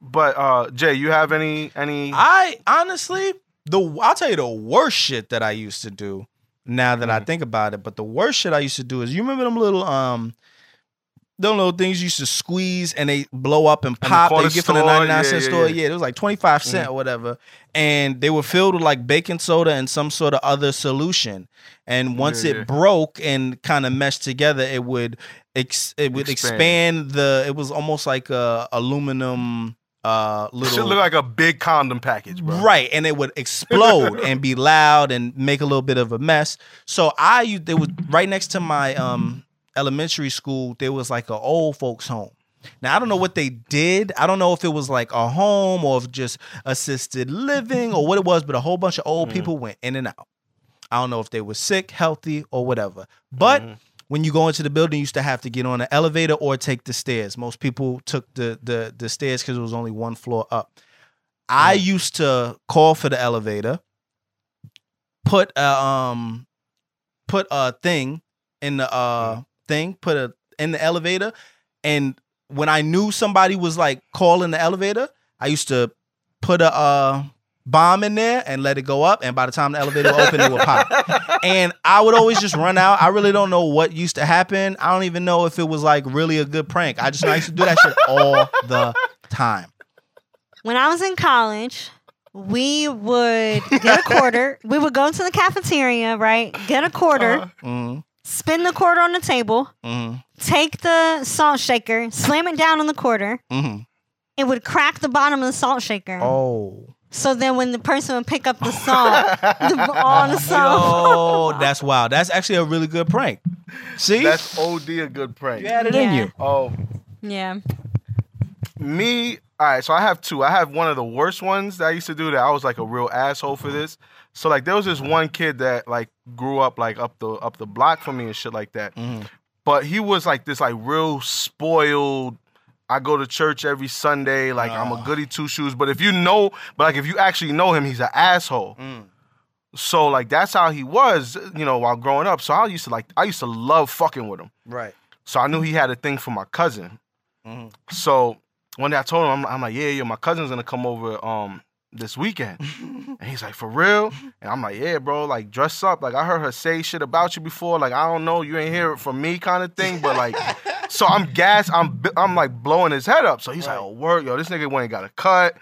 but uh, Jay, you have any any? I honestly, the I'll tell you the worst shit that I used to do. Now that I Mhm. think about it, but the worst shit I used to do is you remember them little um. Them little things you used to squeeze and they blow up and the pop. They corner get from the 99 cent yeah, yeah, store. yeah. Yeah, it was like 25 cent or whatever. And they were filled with like baking soda and some sort of other solution. And once it broke and kind of meshed together, it would ex- it would Expand. expand the it was almost like a aluminum uh little Should look like a big condom package, bro. Right, and it would explode <laughs> and be loud and make a little bit of a mess. So I used there was right next to my um elementary school. There was like an old folks home. Now I don't know what they did. I don't know if it was like a home or if just assisted living or what it was, but a whole bunch of old people went in and out. I don't know if they were sick, healthy, or whatever. But when you go into the building, you used to have to get on an elevator or take the stairs. Most people took the the the stairs because it was only one floor up. I used to call for the elevator, put a um, put a thing in the uh thing, put a in the elevator, and when I knew somebody was like calling the elevator, I used to put a uh bomb in there and let it go up, and by the time the elevator would open, it would pop. And I would always just run out. I really don't know what used to happen. I don't even know if it was like really a good prank. I just I used to do that shit all the time. When I was in college, we would get a quarter. we would go to the cafeteria, right? Get a quarter, Mm, spin the quarter on the table, mm, take the salt shaker, slam it down on the quarter. mm. It would crack the bottom of the salt shaker. Oh. So then when the person would pick up the song, the, all the <laughs> salt. Oh, that's wild. That's actually a really good prank. See? That's OD a good prank. you had it in Yeah. you. Oh, Yeah. me. All right, so I have two. I have one of the worst ones that I used to do that I was like a real asshole for this. So like there was this one kid that like grew up like up the up the block from me and shit like that. Mhm. But he was like this like real spoiled. I go to church every Sunday. Like I'm a goody two shoes. But if you know, but like if you actually know him, he's an asshole. Mm. So like that's how he was, you know, while growing up. So I used to like I used to love fucking with him. Right. So I knew he had a thing for my cousin. Mhm. So one day I told him, I'm, I'm like, yeah, yo, my cousin's gonna come over um this weekend. and he's like, for real? And I'm like, yeah, bro, like dress up. Like I heard her say shit about you before. Like I don't know, you ain't hear it from me, kind of thing. But like, <laughs> so I'm gas. I'm I'm like blowing his head up. So he's like, oh, word, yo, this nigga went and got a cut.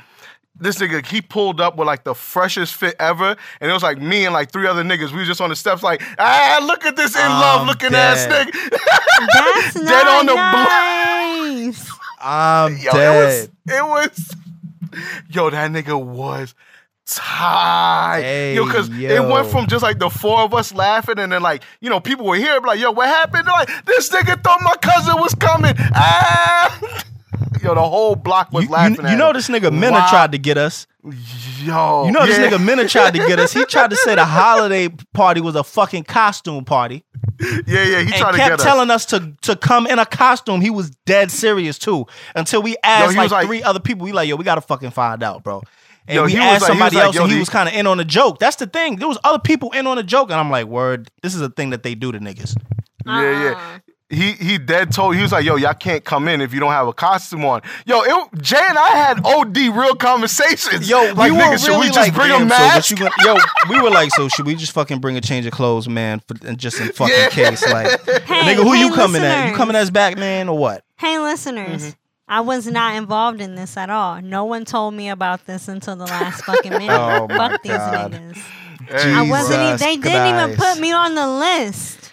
This nigga, he pulled up with like the freshest fit ever, and it was like me and like three other niggas. We was just on the steps, like, ah, look at this in love I'm looking ass nigga. That's <laughs> Dead not on the block. nice. I'm Yo, dead. it was, it was, <laughs> yo, that nigga was tight. yo, because it went from just like the four of us laughing, and then like, you know, people were here, like, yo, what happened? They're like, this nigga thought my cousin was coming. Ah! <laughs> yo, the whole block was You, laughing. you, at you know this nigga Minna Wow. tried to get us. Yo, You know this nigga Minna tried to get us. He tried to say the holiday party was a fucking costume party. Yeah, yeah, he and tried to kept get us. telling us. to to come in a costume. He was dead serious too. Until we asked he like, like- three other people. We like, yo, we gotta fucking find out, bro. And Yo, we asked like- somebody else, yo, and he the- was kind of in on the joke. That's the thing. There was other people in on the joke, and I'm like, word, this is a thing that they do to niggas. Yeah, yeah. Uh-uh. He he dead told he was like, yo, y'all can't come in if you don't have a costume on. Yo, it, Jay and I had OD real conversations. Yo, like we nigga, were should really we just like, bring damn, a mask? what you gonna, yo, we were like, so should we just fucking bring a change of clothes, man, for, just in fucking Yeah. case, like, <laughs> Hey, nigga, who hey, you coming at? You listeners. coming as Batman or what? Hey, listeners. Mm-hmm. I was not involved in this at all. No one told me about this until the last fucking <laughs> minute. Oh, my Fuck these niggas. Hey, I wasn't. Jesus They didn't even put me on the list.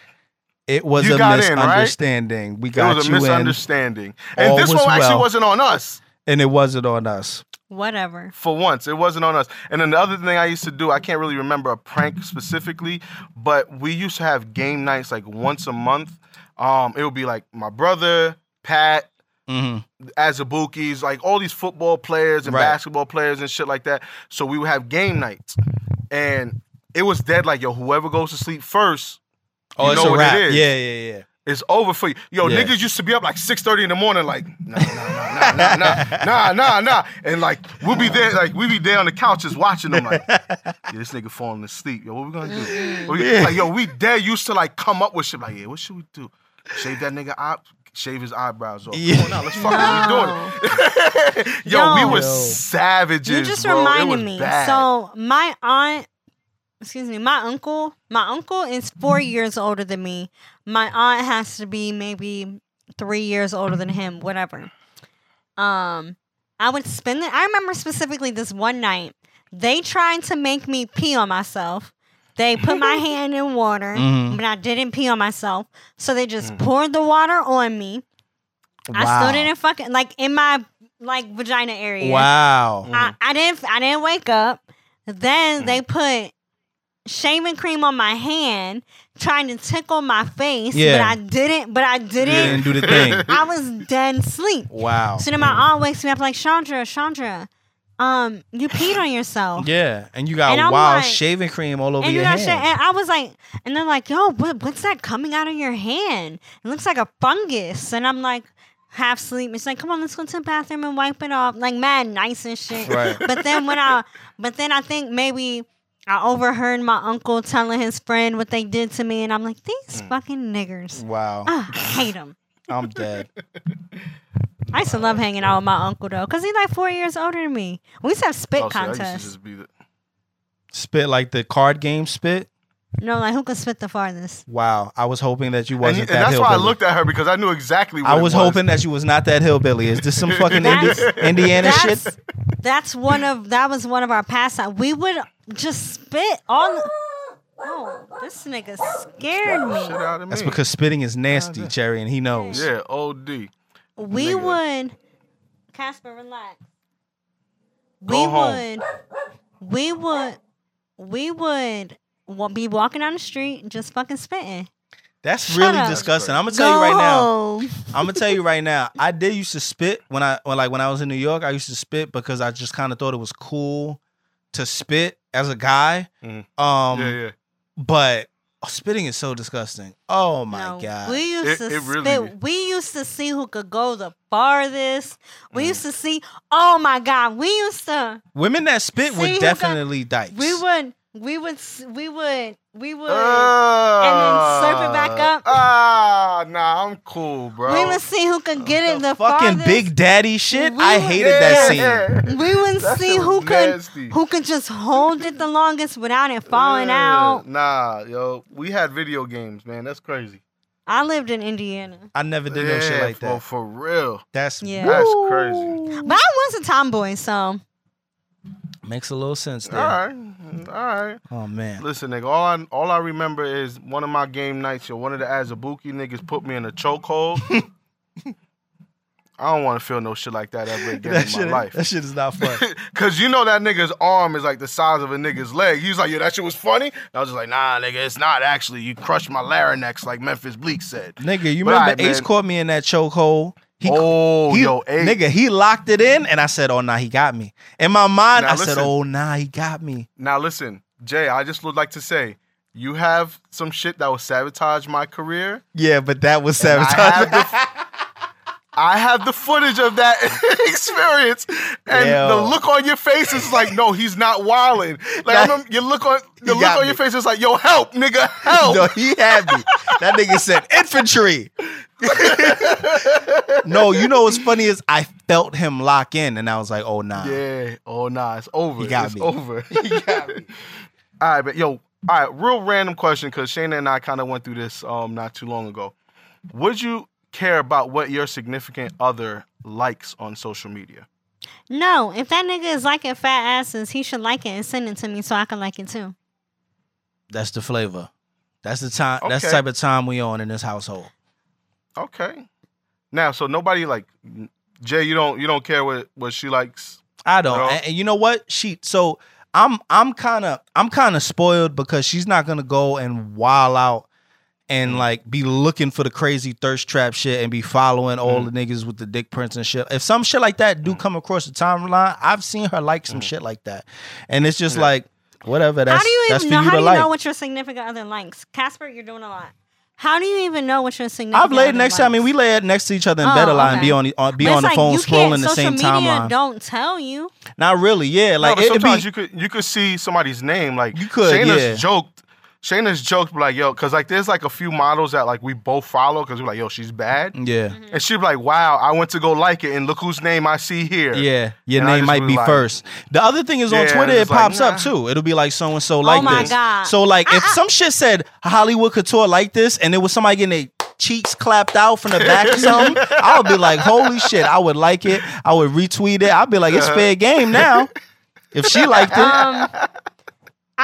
It was You a got in, right? misunderstanding. We it got was a you in, misunderstanding. And All this one actually well. wasn't on us. and it wasn't on us. Whatever. For once, it wasn't on us. And then the other thing I used to do, I can't really remember a prank specifically, but we used to have game nights like once a month. Um, it would be like my brother, Pat, hmm Azabukis, like all these football players and Right. basketball players and shit like that. So we would have game nights. And it was dead like, yo, whoever goes to sleep first, Oh, You it's know a what it wrap. is. Yeah, yeah, yeah. it's over for you. Yo, Yeah. niggas used to be up like 6.30 in the morning, like, nah, nah, nah, nah, nah, nah, nah, nah. And like, we'll be there, like, we be there on the couches watching them, like, <laughs> yeah, this nigga falling asleep. Yo, what we gonna do? <gasps> We- Yeah. Like, yo, we dead used to like come up with shit, like, yeah, what should we do? Shave that nigga up, shave his eyebrows off. Yeah. Come on now, let's fuck we doing it. <laughs> yo, we were savages. You just bro. It reminded was me. bad. So my aunt, excuse me, my uncle, my uncle is four years older than me. My aunt has to be maybe three years older than him. Whatever. Um, I would spend it. I remember specifically this one night. They tried to make me pee on myself. They put my <laughs> hand in water, Mhm. but I didn't pee on myself. So they just Mm. poured the water on me. I Wow. stood in and fucking like in my like vagina area. Wow. I, I didn't I didn't wake up. Then Mm. they put shaving cream on my hand, trying to tickle my face. Yeah. But I didn't. But I didn't. didn't do the thing. <laughs> I was dead asleep. Wow. So then my aunt wakes me up like Chandra, Chandra, um, you peed on yourself. Yeah, and you got And wild like- shaving cream all over your got hands. shit, and I was like, and they're like, "Yo, what, what's that coming out of your hand? It looks like a fungus." And I'm like, half sleep. It's like, "Come on, let's go to the bathroom and wipe it off." Like mad nice and shit. Right. But then when I, but then I think maybe I overheard my uncle telling his friend what they did to me, and I'm like, "These Mm. fucking niggers, Wow, I hate them." I'm dead. I used to love hanging out with my uncle though, cause he's like four years older than me. We used to have spit Oh, see, I used to contests. just be the- Spit like the card game spit. No, like who could spit the farthest? Wow, I was hoping that you wasn't and that that's why I looked at her because I knew exactly what I it was, was hoping that you was not that hillbilly. Is this some <laughs> fucking Indi- That's- Indiana That's shit? that's one of that was one of our pastimes. We would just spit on. <gasps> Oh, this nigga scared me. me. That's because spitting is nasty, Cherry, and he knows. yeah, OD. We Nigga. would. Casper, relax. Go we home. would. We would. We would wa- be walking down the street just fucking spitting. That's Shut really up. disgusting. I'm gonna tell you right now. I'm gonna tell you right now. <laughs> I did used to spit when I when like when I was in New York. I used to spit because I just kind of thought it was cool to spit as a guy. Mhm. Um, yeah, yeah. but spitting is so disgusting. Oh my No, god. We used It- to it really- We used to see who could go the farthest. We Mm. used to see. Oh my god, we used to. Women that spit See would who got- definitely dice. We would. We would. We would. We would. Uh, and then slurp it back up. Ah, nah, I'm cool, bro. we would see who could get it the fucking farthest. big daddy shit. We I would- hated that scene. <laughs> We would That see who was could who could just hold it the longest without it falling Yeah. out. Nah, yo, we had video games, man. That's crazy. I lived in Indiana, I never did no shit like For, that. for real. That's Yeah. That's crazy. but I was a tomboy, so makes a little sense there. All right, all right. Oh man. Listen, nigga, all I all I remember is one of my game nights. Yo, one of the Azabuki niggas put me in a chokehold. I don't want to feel no shit like that ever again <laughs> That in shit, my life. that shit is not fun. <laughs> Cause you know that nigga's arm is like the size of a nigga's leg. He was like, "Yo, that shit was funny." And I was just like, "Nah, nigga, it's not actually. You crushed my larynx, like Memphis Bleek said." Nigga, you But remember alright, Ace man. caught me in that chokehold. He, oh, he, yo, hey, nigga, he locked it in, and I said, "Oh, nah, he got me." In my mind, Now I said, "Oh, nah, he got me." Now listen, Jay, I just would like to say, you have some shit that will sabotage my career. Yeah, but that was And I sabotage. have <laughs> I have the footage of that <laughs> experience, and Yo. the look on your face is like, no, he's not wilding. Like I Nah. remember, you look on the look on me. your face is like, yo, help, nigga, help. no, he had me. That nigga said infantry. no, you know what's funny is I felt him lock in, and I was like, "Oh, nah." Yeah. Oh nah, it's over. He got it's me. over. <laughs> He got me. <laughs> All right, but yo, all right, real random question because Shayna and I kind of went through this um not too long ago. Would you care about what your significant other likes on social media? no. If that nigga is liking fat asses, he should like it and send it to me so I can like it too. That's the flavor. That's the time. That's the type of time we on in this household. Okay. Now, so nobody like Jay, you don't you don't care what what she likes. I don't. No. And, and you know what? She so I'm I'm kind of I'm kind of spoiled because she's not gonna go and wild out and mm. like be looking for the crazy thirst trap shit and be following all Mm. the niggas with the dick prints and shit. If some shit like that do mm. come across the timeline, I've seen her like some mm. shit like that, and it's just Yeah. like whatever. That's how do you that's even for know? you How do you like. know what your significant other likes? Casper, you're doing a lot. How do you even know what your significant? I've laid other next to. I mean, we lay next to each other in Oh, bed a lot and be on the on, uh, be on the like, phone scrolling the same media timeline. Don't tell you. Not really. Yeah, like no, but it'd be, sometimes you could you could see somebody's name. Like You could, Shayna's yeah. joked. Shayna's joked like yo, because like there's like a few models that like we both follow because we're like yo, she's bad, yeah. Mm-hmm. and she'd be like, wow, I went to go like it, and look whose name I see here. Yeah, your And name might be like- first. The other thing is on Yeah, Twitter, it it's like, pops up too. It'll be like so and so like oh my this. god. So like if I- <laughs> I- some shit said Hollywood Couture like this, and it was somebody getting their cheeks clapped out from the back or something, <laughs> I would be like, holy shit, I would like it. I would retweet it. I'd be like, it's fair game now. If she liked it, um,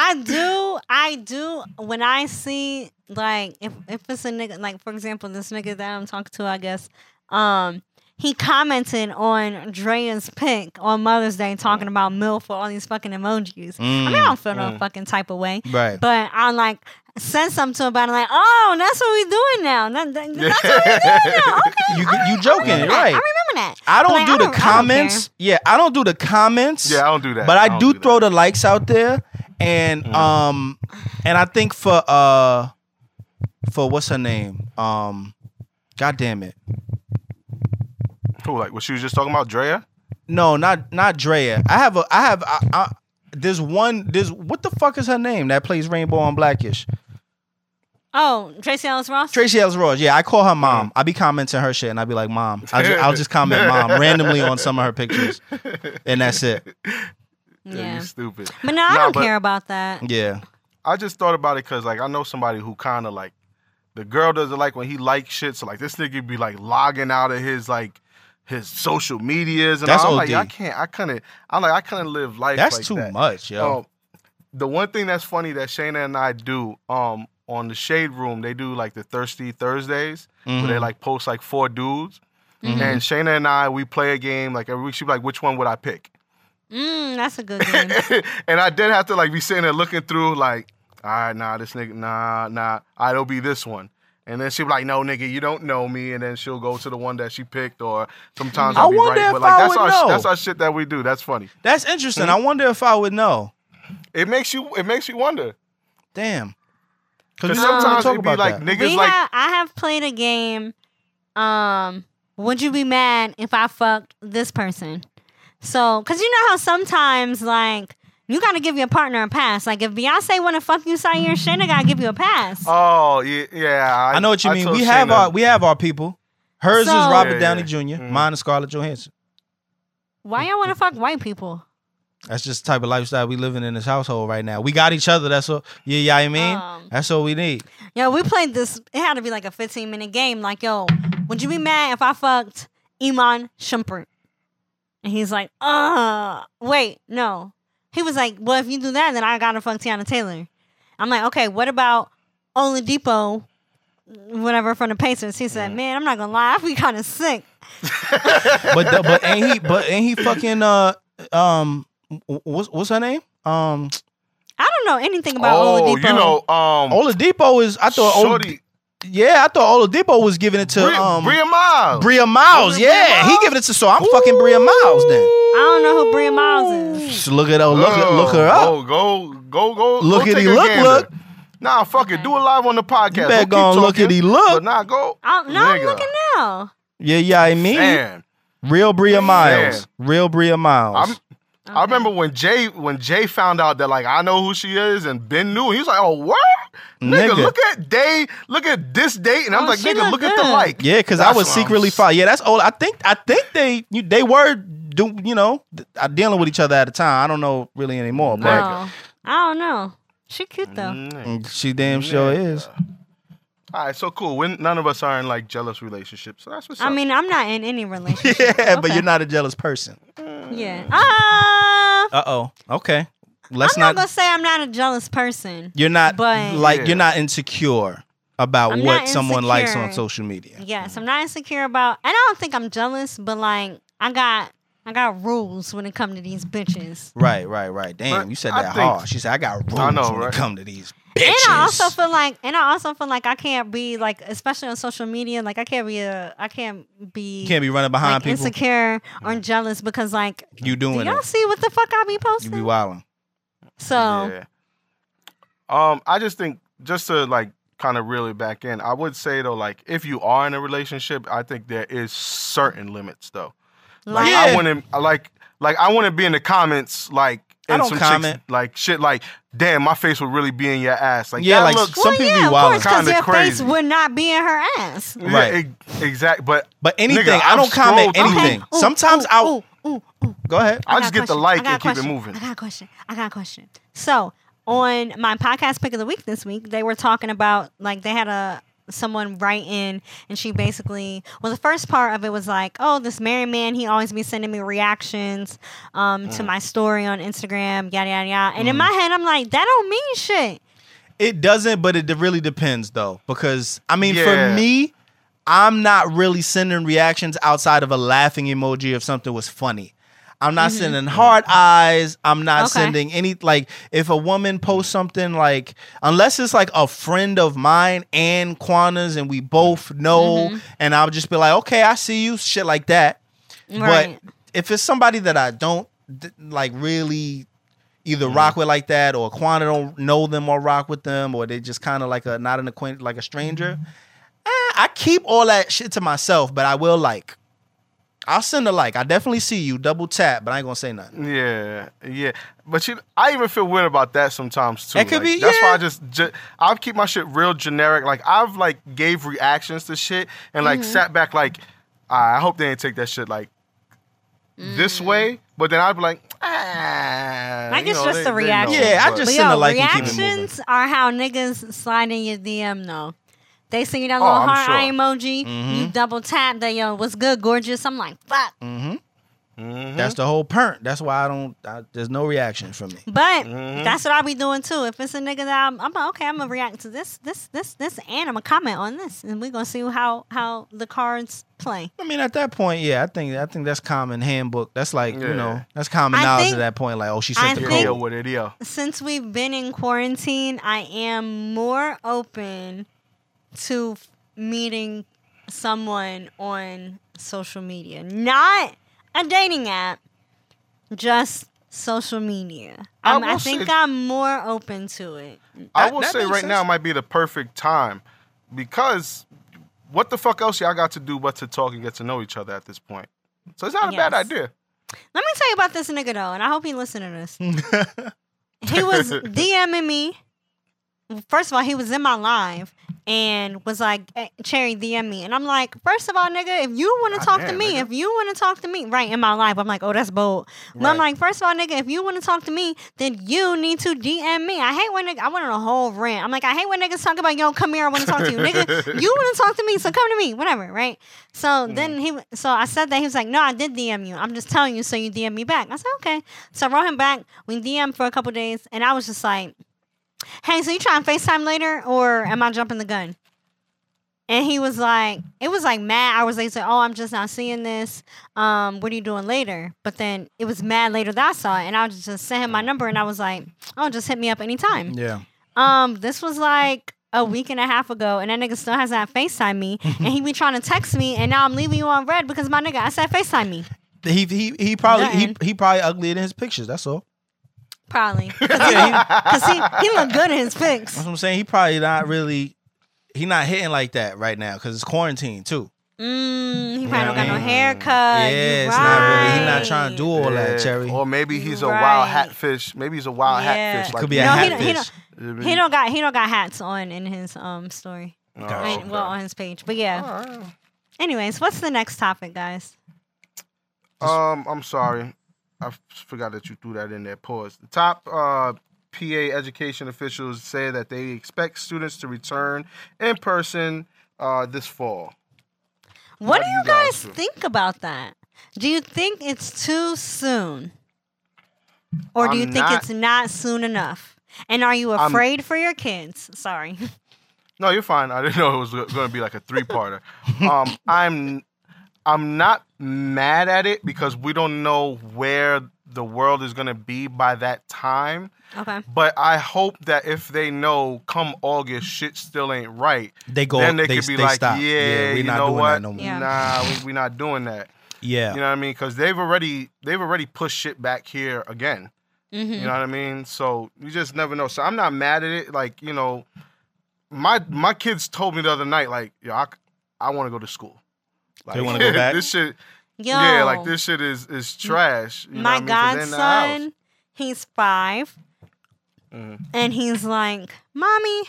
I do, I do. When I see like if if it's a nigga, like for example, this nigga that I'm talking to, I guess, um, he commented on Drea's pic on Mother's Day talking about MILF for all these fucking emojis. I mean, I don't feel no fucking type of way. Mm. Right. But I'm like send something to him about it, like, oh, that's what we doing now. That, that- that's what we doing now. <laughs> Okay. You I you joking, that. right? I remember that. I don't Like, do the don't- I don't comments. yeah, I don't do the comments. Yeah, I don't do that. But I, don't do, that. throw the likes out there, and Mm. um, and I think for uh, for what's her name? Um, God damn it. Who, like what she was just talking about, Drea? No, not not Drea. I have a I have I, I, there's one there's what the fuck is her name that plays Rainbow on Blackish? Oh, Tracee Ellis Ross? Tracee Ellis Ross. Yeah, I call her Mm. mom. I be commenting her shit and I be like, mom. I'll just, <laughs> I'll just comment mom randomly on some of her pictures, and that's it. <laughs> Yeah, yeah. you stupid. But no, I Nah, don't but- care about that. Yeah, I just thought about it because like I know somebody who kind of like the girl doesn't like when he likes shit. So like this nigga be like logging out of his like his social medias and That's all. I'm like I can't. I couldn't. I'm like I couldn't live life. that's like too that. much, yo. Um, the one thing that's funny that Shayna and I do um on the Shade Room, they do like the Thirsty Thursdays where they Mhm. like post like four dudes. Mm-hmm. And Shayna and I, we play a game like every week. She be like, which one would I pick? Mm, that's a good game. <laughs> and I did have to like be sitting there looking through like, all right, nah, this nigga, nah, nah, I will be this one. And then she'll be like, no, nigga, you don't know me. And then she'll go to the one that she picked, or sometimes I I'll be wonder right. if But like I that's would our know. that's our shit that we do. That's funny. That's interesting. Hmm? I wonder if I would know. It makes you it makes you wonder. Damn. Because we sometimes talk it be about like that. niggas we like have, I have played a game. Um, would you be mad if I fucked this person? So, cause you know how sometimes like you gotta give your partner a pass. Like if Beyonce wanna fuck you, Sayer, Shayna gotta give you a pass. Oh yeah, yeah. I know what you mean. told We have Shayna- our we have our people. Hers So- is Robert Yeah, Downey yeah. Jr. Mhm. Mine is Scarlett Johansson. Why y'all wanna fuck white people? That's just the type of lifestyle we living in this household right now. We got each other. That's all. Yeah, yeah. I mean, Um, that's all we need. Yo, we played this. It had to be like a 15 minute game. Like, yo, would you be mad if I fucked Iman Shumpert? And he's like, uh, wait, no. He was like, well, if you do that, then I gotta fuck Teyana Taylor. I'm like, okay, what about Oladipo, whatever from the Pacers? He said, man, I'm not gonna lie, I feel kind of sick. <laughs> But the, but ain't he? But ain't he fucking? Uh, um, what's what's her name? Um, I don't know anything about Oh, Oladipo. you know, um, Oladipo is. I thought. Olad- Shorty, yeah, I thought Oladipo was giving it to Bria, um Bria Myles. Bria Myles. Bria Yeah, he giving it to. So I'm fucking Bria Myles then. I don't know who Bria Myles is. Just look at her. Look at look her up. Go, go, go, go. Look go at take he look, gander. look. Nah, fuck it. Do it live on the podcast. You better go keep and look at talking, he look. But nah, go. I, no, I'm looking now. Yeah, yeah. I mean, Man, real Bria Myles. Real Bria Myles. I'm, I remember when Jay when Jay found out that like I know who she is and Ben knew. He was like, "Oh, what? Nigga, Nigga. look at day, look at this date." And I'm Oh, like, "Nigga, look look at the like." Yeah, because I was secretly s- fine. Yeah, that's old. I think I think they you, they were do you know th- uh, dealing with each other at the time. I don't know really anymore, but No, I don't know. She cute though. Mm. mm, she damn sure is. All right, so cool. When none of us are in like jealous relationships, so that's what's I up. mean, I'm not in any <laughs> relationship. Yeah, but you're not a jealous person. Yeah. Ah. Uh oh. Okay. Let's I'm not, not. gonna say I'm not a jealous person. you're not but- like Yeah. you're not insecure about I'm what not someone likes on social media. Yes, I'm not insecure about, and I don't think I'm jealous, but like I got, I got rules when it come to these bitches. Right, right, right. Damn, But you said I that think- hard. She said, "I got rules I know, when right? it come to these bitches." And I also feel like, and I also feel like I can't be like, especially on social media, like I can't be a, I can't be you can't be running behind like people. insecure or mm. jealous because like, You doing do doing y'all it. see what the fuck I be posting? You posting? be wilding. So Yeah. Um, I just think just to like kind of reel it back in, I would say though, like if you are in a relationship, I think there is certain limits though. Like like, Yeah. I wouldn't like like I wouldn't be in the comments like I and don't some comment. chicks like shit like damn my face would really be in your ass like Yeah, that like looks some people yeah, be of wilding. because Kinda your face crazy. would not be in her ass. Right. yeah, exact but But anything, Nigga, I don't comment scrolled through- anything. Ooh, Sometimes ooh, I'll ooh, ooh, ooh. go ahead. I got just get the like and keep it moving. I got a question. I got a question. So on my podcast pick of the week this week, they were talking about like they had a someone write in and she basically well the first part of it was like oh this married man he always be sending me reactions um Mm. to my story on instagram yada yada yada and in my head i'm like that don't mean shit It doesn't, but it really depends though, because I mean, Yeah. for me, I'm not really sending reactions outside of a laughing emoji if something was funny. I'm not sending hard eyes. I'm not Mm-hmm. Okay. sending any like if a woman posts something like unless it's like a friend of mine and Quana's and we both know Mm-hmm. and I'll just be like, okay, I see you, shit like that. Right. But if it's somebody that I don't like really either Mm-hmm. rock with like that or Quana don't know them or rock with them or they just kind of like a not an acquaintance like a stranger, eh, I keep all that shit to myself, but I will like. I'll send a like. I definitely see you. Double tap, but I ain't gonna say nothing. Yeah, yeah. But you, I even feel weird about that sometimes too. It could Like, be- That's why. I just, ju- I'll keep my shit real generic. Like I've like gave reactions to shit and like Mm-hmm. sat back like, "Ah, I hope they didn't take that shit like Mm. this way. But then I'd be like, ah. Like, you it's know, just they- a they know, reaction. Yeah, I just But send a yo, like and keep it moving. reactions are how niggas slide in your DM though. They see that Oh, little I'm heart sure. eye emoji, you double tap that yo, what's good, gorgeous? I'm like, fuck. Mm-hmm. Mhm. That's the whole pernt. That's why I don't. I, there's no reaction from me. But Mhm. that's what I'll be doing too. If it's a nigga that I'm, I'm okay, I'm gonna react to this, this, this, this, and I'm gonna comment on this, and we're gonna see how how the cards play. I mean, at that point, yeah, I think I think that's common handbook. That's like you know, that's common I knowledge think- at that point. Like, oh, she I sent the Yeah, think- deal code. with it, yeah. Since we've been in quarantine, I am more open to meeting someone on social media, not a dating app, just social media. I Um, I, will think say- I'm more open to it. I will that say makes right now might be the perfect time because what the fuck else y'all got to do but to talk and get to know each other at this point. So it's not a bad idea. Let me tell you about this nigga though, and I hope he listen to this. <laughs> he was <laughs> DMing me. First of all, he was in my live and was like, "Eh, "Cherry, DM me," and I'm like, first of all, nigga, if you want to talk to me, nigga. if you want to talk to me, right in my life, I'm like, oh, that's bold. But I'm like, first of all, nigga, if you want to talk to me, then you need to DM me. I hate when nigga, I went on a whole rant. I'm like, I hate when niggas talk about, yo, come here, I want to talk to you, <laughs> nigga. You want to talk to me, so come to me, whatever, right? So then he, so I said that he was like, no, I did DM you. I'm just telling you, so you DM me back. I said, okay. So I wrote him back. We DM for a couple days, and I was just like, hey, so you trying to FaceTime later, or am I jumping the gun? And he was like, it was like mad hours later. Said, oh, I'm just not seeing this. Um, what are you doing later? But then it was mad later that I saw it, and I was just sent him my number, and I was like, oh, just hit me up anytime. yeah. Um, this was like a week and a half ago, and that nigga still hasn't FaceTime me, <laughs> and he be trying to text me, and now I'm leaving you on red because my nigga, I said FaceTime me. He he he probably he, he probably uglier than his pictures. That's all. Probably. <laughs> Because he, he look good in his pics. That's what I'm saying. He probably not really. He not hitting like that right now because it's quarantine too. Mm, he Yeah, probably don't got no I mean, haircut. yeah, You it's not really. He not trying to do all that, Yeah. Cherry. Or maybe he's a Right. wild hatfish. Maybe he's a wild Yeah. hatfish. Like Could be a No, me. he don't- he don't- He don't got he don't got hats on in his um story. Oh, I mean, okay. well, on his page. But yeah. Alright. Anyways, what's the next topic, guys? Um, I'm sorry. I forgot that you threw that in there. Pause. The top uh, PA education officials say that they expect students to return in person uh, this fall. What, What do you guys guys think about that? Do you think it's too soon? Or do I'm you think not- it's not soon enough? And are you I'm- afraid for your kids? Sorry. No, you're fine. I didn't know it was going to be like a three-parter. <laughs> um, I'm I'm not mad at it because we don't know where the world is going to be by that time. Okay. But I hope that if they know come August shit still ain't right, They go. then they, they could be they like, stop. yeah, we you not know doing what? that no more. Yeah. Nah, we, are not doing that. Yeah. You know what I mean? Because they've already they've already pushed shit back here again. Mm-hmm. You know what I mean? So you just never know. So I'm not mad at it. Like you know, my my kids told me the other night, like, yo, I, I want to go to school. Like, They wanna go back? <laughs> this shit, Yo, yeah, like this shit is is trash. You my I mean? 'Cause they're in the house. godson, he's five, Mhm. and he's like, "Mommy,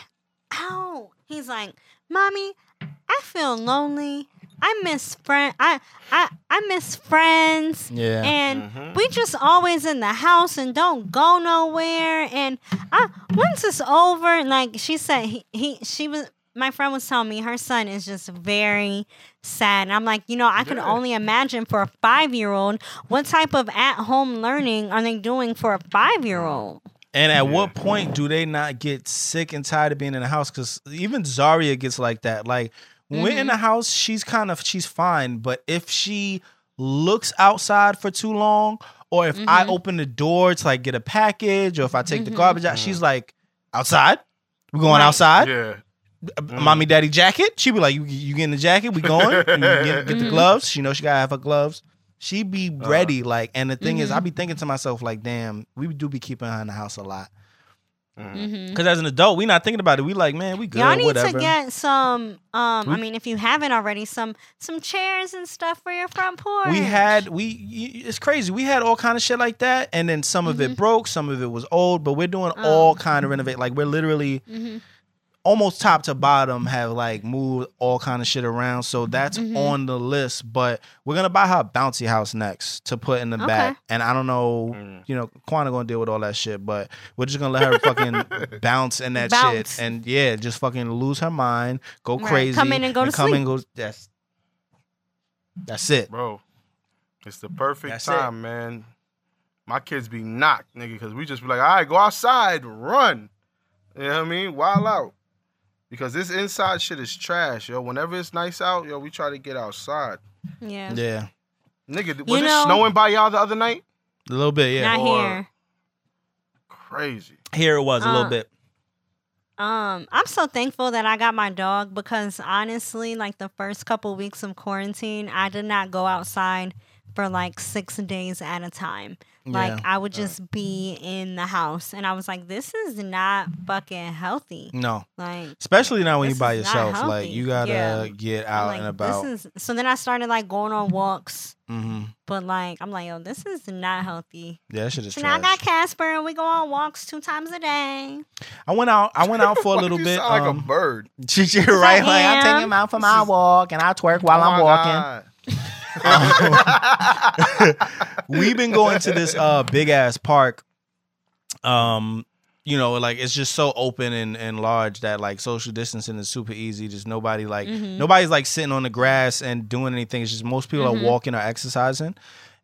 ow!" He's like, "Mommy, I feel lonely. I miss friend. I I I miss friends." Yeah. And Mhm. we just always in the house and don't go nowhere. And I, once it's over, like she said, he, he she was my friend was telling me her son is just very sad. And I'm like, you know, I can Yeah. only imagine for a five year old what type of at home learning are they doing for a five year old? And at Yeah. what point do they not get sick and tired of being in the house? Because even Zaria gets like that. Like When we're in the house, she's kind of she's fine. But if she looks outside for too long, or if I Mhm. open the door to like get a package, or if I take the garbage out, she's like, outside. We're going Right. outside? Yeah. Uh, Mommy, daddy jacket. She be like, you, you getting the jacket? We going? <laughs> You get, get the Mhm. gloves. She know she gotta have her gloves. She be Uh. ready. Like, and the thing is, Mhm. I be thinking to myself, like, damn, we do be keeping her in the house a lot. Because as an adult, we not thinking about it. We like, man, we good. Y'all need whatever. to get some. Um, We- I mean, if you haven't already, some some chairs and stuff for your front porch. we had we it's crazy we had all kind of shit like that and then some of it broke some of it was old but we're doing Oh. all kind of renovate like we're literally almost top to bottom have like moved all kind of shit around so that's Mhm. on the list but we're gonna buy her a bouncy house next to put in the Okay. back and i don't know Mm. you know Quana gonna deal with all that shit but we're just gonna let her fucking <laughs> bounce in that Bounce. shit and yeah just fucking lose her mind go Right. crazy Come in and go to come sleep. and go that's that's it Bro, it's the perfect That's it. time, man. My kids be knocked, nigga, because we just be like, all right, go outside, run. You know what I mean? Wild out. Because this inside shit is trash, yo. Whenever it's nice out, yo, we try to get outside. Yeah. yeah Nigga, was You it know- snowing by y'all the other night? a little bit yeah Not Or- here. Crazy. Here it was a little Uh, bit. Um, I'm so thankful that I got my dog because honestly, like the first couple weeks of quarantine, I did not go outside for like six days at a time. Like Yeah. I would just be in the house, and I was like, "This is not fucking healthy." No, Like, especially not when This you by yourself. Like you gotta Yeah. get out like and about. this is. So then I started like going on walks, hmm but like I'm like, "Yo, this is not healthy." Yeah, that shit is So now I got Casper, and we go on walks two times a day. I went out. I went out for a <laughs> little you bit. sound like a um, bird. <laughs> You're right. Like I'm taking him out for my walk, and I twerk while Oh I'm my walking. <laughs> God. <laughs> We've been going to this uh big ass park. Um, you know, like it's just so open and, and large that like social distancing is super easy. Just nobody like Mhm. nobody's like sitting on the grass and doing anything. It's just most people Mhm. are walking or exercising.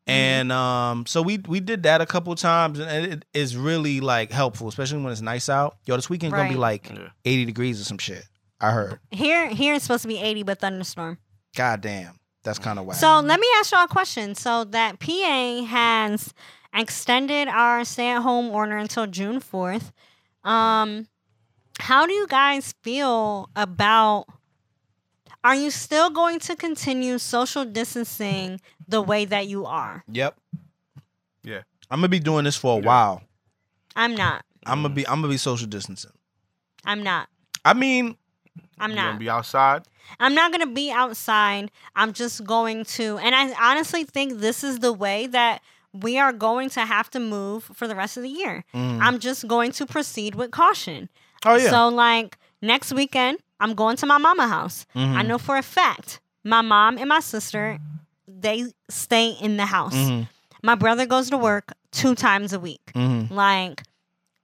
And um, so we we did that a couple times, and it is really like helpful, especially when it's nice out. Yo, this weekend gonna be like Yeah. eighty degrees or some shit. I heard. Here, here it's supposed to be 80, but thunderstorm. God damn, that's kind of whack. So let me ask y'all a question. So that PA has extended our stay-at-home order until June fourth. Um, how do you guys feel about? Are you still going to continue social distancing the way that you are? yep. Yeah. I'm gonna be doing this for a Yeah. while. I'm not. I'm gonna be I'm gonna be social distancing. I'm not. I mean, I'm not. You not. gonna be outside? I'm not going to be outside. I'm just going to, and I honestly think this is the way that we are going to have to move for the rest of the year. mm. I'm just going to proceed with caution. oh yeah. So, like, next weekend, I'm going to my mama house. Mhm. I know for a fact my mom and my sister, they stay in the house. Mhm. My brother goes to work two times a week. Mhm. Like,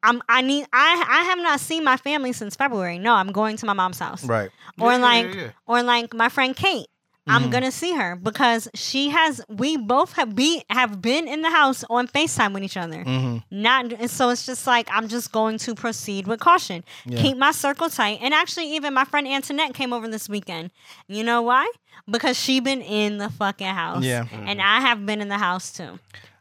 I'm, I need, I, I have not seen my family since February. No, I'm going to my mom's house Right. or Yeah, yeah, like yeah. or like my friend Kate. I'm Mhm. gonna see her because she has. We both have be have been in the house on Facetime with each other. hmm Not and so it's just like I'm just going to proceed with caution. Yeah. Keep my circle tight. And actually, even my friend Antoinette came over this weekend. You know why? Because she been in the fucking house. Yeah. and I have been in the house too.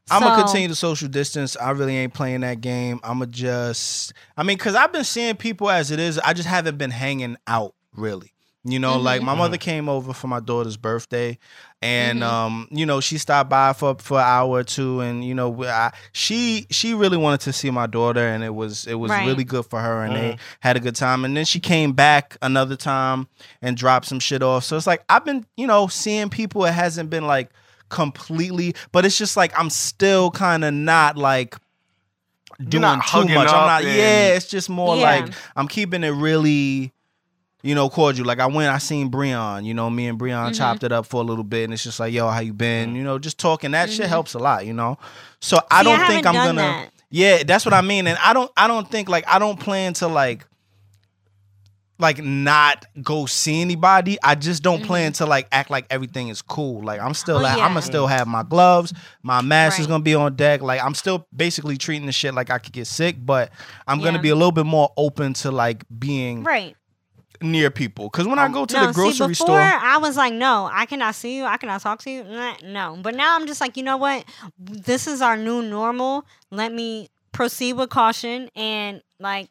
I'm gonna So- continue to social distance. I really ain't playing that game. I'm gonna just, I mean, cause I've been seeing people as it is. I just haven't been hanging out really. You know, like my mother came over for my daughter's birthday, and Mhm. um, you know, she stopped by for for an hour or two, and you know, I, she she really wanted to see my daughter, and it was it was Right. really good for her, and they had a good time. And then she came back another time and dropped some shit off. So it's like I've been, you know, seeing people. It hasn't been like completely, but it's just like I'm still kind of not like doing not too much. I'm not. and- Yeah, it's just more Yeah. like I'm keeping it really. You know, cordial. Like I went, I seen Breon. You know, me and Breon Mhm. chopped it up for a little bit, and it's just like, yo, how you been? You know, just talking. That shit Mhm. helps a lot. You know, so I See, don't I think I'm gonna. that. Yeah, that's what I mean. And I don't I don't think like I don't plan to like like not go see anybody. I just don't plan to like act like everything is cool. Like I'm still Mm-hmm. Oh, at, yeah. I'm gonna still have my gloves, my mask is gonna be on deck. Like I'm still basically treating the shit like I could get sick, but I'm gonna be a little bit more open to like being Right. near people. Because when I go to no, the grocery see, before store, I was like, no, I cannot see you. I cannot talk to you. No, but now I'm just like, you know what? This is our new normal. Let me proceed with caution and like.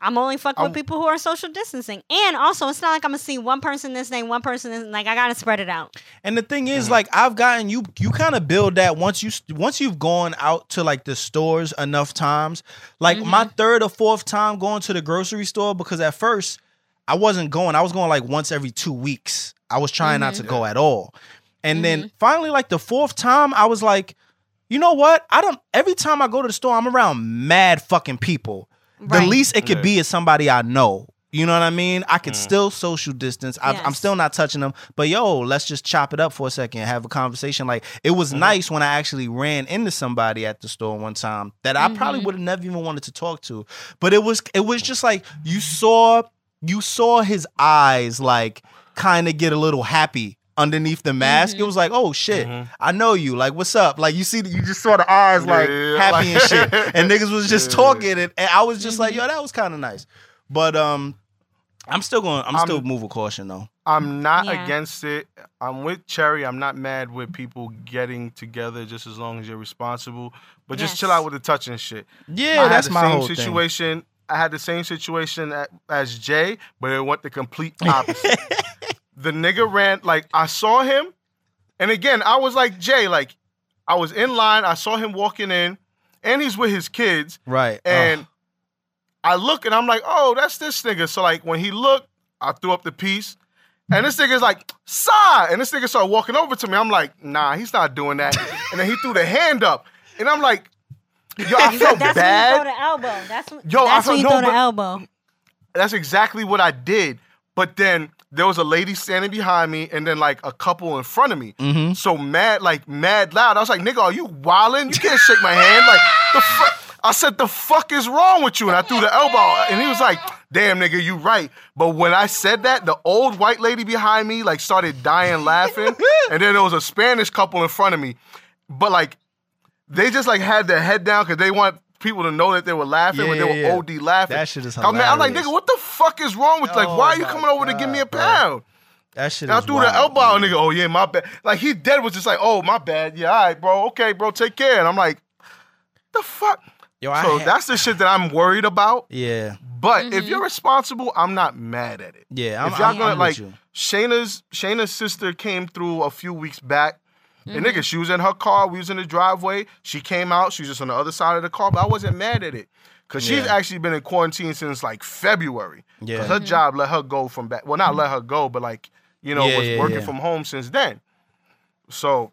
I'm only fucking with I'm- people who are social distancing, and also it's not like I'm gonna see one person this day, one person this. Like I gotta spread it out. And the thing Mm-hmm. is, like, I've gotten you. You kind of build that once you once you've gone out to like the stores enough times. Like my Mm-hmm. third or fourth time going to the grocery store because at first I wasn't going. I was going like once every two weeks. I was trying not to Mm-hmm. go at all. And then finally, like the fourth time, I was like, you know what? I don't. Every time I go to the store, I'm around mad fucking people. The least it could Yeah. be is somebody I know. You know what I mean? I can mm. still social distance. I, I'm Yes. still not touching them. But yo, let's just chop it up for a second, have a conversation. Like it was mm-hmm. nice when I actually ran into somebody at the store one time that I probably mm-hmm. would have never even wanted to talk to. But it was it was just like you saw you saw his eyes like kind of get a little happy underneath the mask. It mm-hmm. was like, oh shit, mm-hmm. I know you. Like, what's up? Like you see, you just saw the eyes like Yeah, happy and shit, and niggas was just <laughs> Yeah. talking, and, and I was just like, mm-hmm. yo, that was kind of nice. But um, I'm still going. I'm, I'm- still move with caution though. I'm not Yeah. against it. I'm with Cherry. I'm not mad with people getting together just as long as you're responsible. But just chill out with the touching shit. Yeah, I that's the my same whole thing. situation. I had the same situation as Jay, but it went the complete <laughs> opposite. The nigga ran like I saw him, and again I was like Jay, like I was in line. I saw him walking in, and he's with his kids, Right. and Ugh. I look and I'm like, oh, that's this nigga. So like when he looked, I threw up the piece. And this nigga's like, sigh. And this nigga started walking over to me. I'm like, nah, he's not doing that. and then he threw the hand up. And I'm like, yo, I felt That's bad. when you throw the elbow. That's when, Yo, I that's when you no, throw the elbow. That's exactly what I did. But then there was a lady standing behind me and then like a couple in front of me. Mm-hmm. So mad, like mad loud. I was like, nigga, are you wildin'? You can't shake my hand. Like, the fuck? I said, the fuck is wrong with you? And I threw the elbow. And he was like, damn, nigga, you right. But when I said that, the old white lady behind me like started dying laughing. <laughs> and then there was a Spanish couple in front of me. But like, they just like had their head down because they want people to know that they were laughing, but Yeah, they were yeah. OD laughing. That shit is I'm, I'm like, nigga, what the fuck is wrong with like? Oh Why are you my coming over to give me a God, bro. pound? that shit And I threw wild, the elbow out, nigga. Oh yeah, my bad. Like he dead was just like, oh my bad. Yeah, all right, bro. Okay, bro, take care. And I'm like, the fuck. Yo, So had- that's the shit that I'm worried about. yeah, But if mm-hmm. you're responsible, I'm not mad at it. yeah. I'm, if y'all I'm, gonna I'm like with you. Shayna's Shayna's sister came through a few weeks back. And Mm-hmm. nigga, she was in her car. We was in the driveway. She came out. She was just on the other side of the car, but I wasn't mad at it because she's Yeah. actually been in quarantine since like February. Yeah. Because her job let her go from back. Well, not let her go, but like you know Yeah, was yeah, working yeah. from home since then. So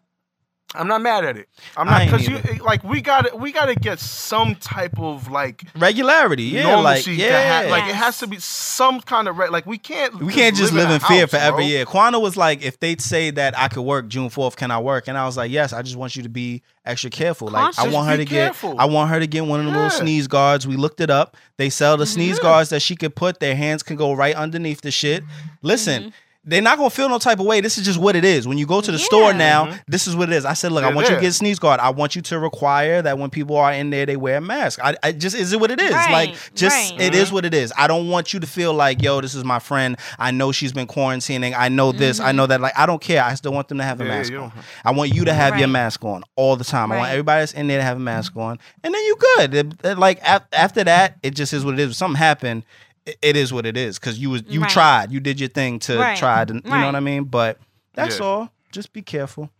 I'm not mad at it. I'm not because you like we got to we got to get some type of like regularity. Yeah, like normalcy. yeah. ha- like it has to be some kind of re- like we can't we can't just live in a fear house, forever. bro. Yeah, Quana was like, if they say that I could work June fourth, can I work? And I was like, yes. I just want you to be extra careful. Like I want her Be to get. I want her to get one of the little sneeze guards. We looked it up. They sell the sneeze Yeah. guards that she could put. Their hands can go right underneath the shit. Listen. Mm-hmm. They're not gonna feel no type of way. This is just what it is. When you go to the store Yeah. now, this is what it is. I said, look, I Mm-hmm. Want you to get a sneeze guard. I want you to require that when people are in there, they wear a mask. I, I just is it what it is. Right, Like just right. it is what it is. I don't want you to feel like, yo, this is my friend. I know she's been quarantining. I know this. I know that. Like, I don't care. I still want them to have a Yeah, mask you on. I want you to have your mask on all the time. I want Right. everybody that's in there to have a mask on. And then you good. It- it- like af- after that, it just is what it is. If something happened, it, it is what it is. Cause you was you Right. tried. You did your thing to Right. try to you know what I mean? But that's Yeah. all. Just be careful.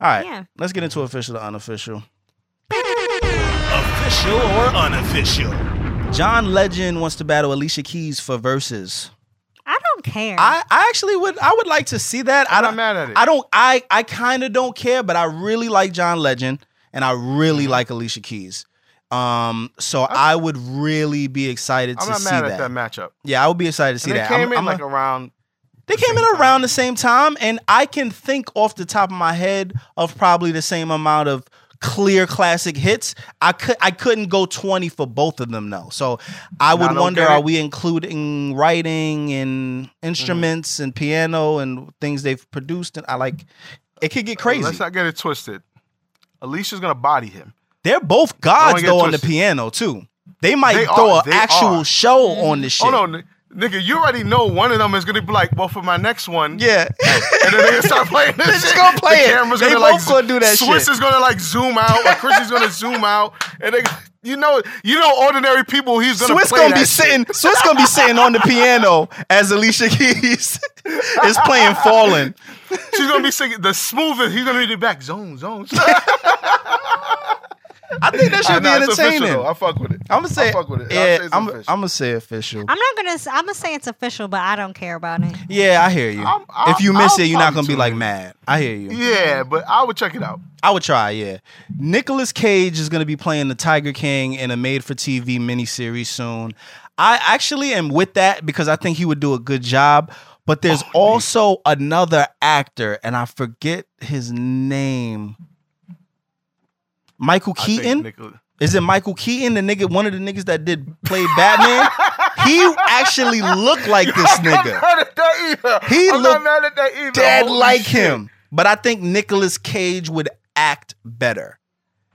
All right. Yeah. Let's get into official to unofficial. Official or unofficial? John Legend wants to battle Alicia Keys for Verzuz. I don't care. I, I actually would I would like to see that. I I'm not don't mad at it. I don't I I kind of don't care, but I really like John Legend and I really Mm-hmm. like Alicia Keys. Um, so I, would really be excited I'm to not see mad that. at that matchup. Yeah, I would be excited to see And they that. came I'm- in I'm a- like around. they came in time. around the same time, and I can think off the top of my head of probably the same amount of clear classic hits. I could I couldn't go 20 for both of them though. So I would I wonder are we including writing and Mm-hmm. instruments and piano and things they've produced and I like it could get crazy. Let's not get it twisted. Alicia's gonna body him. They're both gods though on the piano too. They might They throw are, an actual are. show on this shit. Oh no, nigga, you already know one of them is gonna be like, well, for my next one, Yeah. and then they gonna start playing <laughs> this They just shit. gonna play the it. camera's They gonna both like gonna do that Swizz shit. is gonna like zoom out, or Chrissy's gonna zoom out, and they, you know, you know, ordinary people, he's gonna Swizz play gonna be shit. sitting. Swizz gonna be sitting on the piano as Alicia Keys <laughs> is playing "Fallin'." She's gonna be singing the smoothest. He's gonna be back, zone, zone. <laughs> I think that should be Nah, it's official, entertaining. I fuck with it. I'm gonna say, I fuck with it. I'll yeah, say it's I'm, official. I'm gonna say official. I'm not gonna. s- I'm gonna say it's official, but I don't care about it. yeah, I hear you. I'm- I'll- if you miss I'll it, you're not gonna be like in. mad. I hear you. Yeah, but I would check it out. I would try. Yeah, Nicolas Cage is gonna be playing the Tiger King in a made-for-TV miniseries soon. I actually am with that because I think he would do a good job. But there's Oh, also another actor, and I forget his name. Michael Keaton. Nicolas- Is it Michael Keaton, the nigga, one of the niggas that did play Batman? <laughs> he actually looked like this nigga. mad at that either. He I'm looked not mad that either. Dead Holy like shit. him. But I think Nicolas Cage would act better.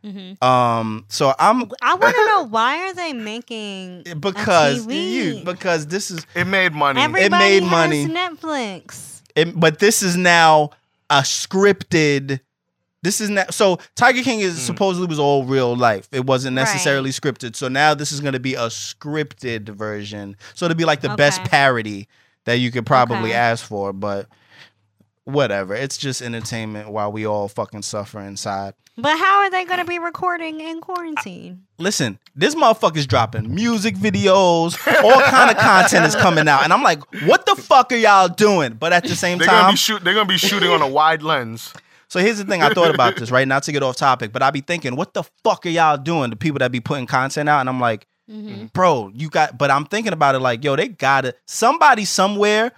Mhm. Um, so I'm I want to know why are they making <laughs> a because TV? you because this is It made money. Everybody made has money. Netflix. it, but this is now a scripted. This is now so Tiger King is mm. supposedly was all real life. It wasn't Right. necessarily scripted. So now this is going to be a scripted version. So it'll be like the best parody that you could probably Okay. ask for, but whatever. It's just entertainment while we all fucking suffer inside. But how are they going to be recording in quarantine? Listen, this motherfucker's dropping music videos, all kind of content is coming out, and I'm like, what the fuck are y'all doing? But at the same They're gonna time, be shoot. They're gonna be shooting on a wide lens. <laughs> so here's the thing: I thought about this right not to get off topic, but I be thinking, what the fuck are y'all doing? The people that be putting content out, and I'm like, Mm-hmm. bro, you got. But I'm thinking about it like, yo, they gotta somebody somewhere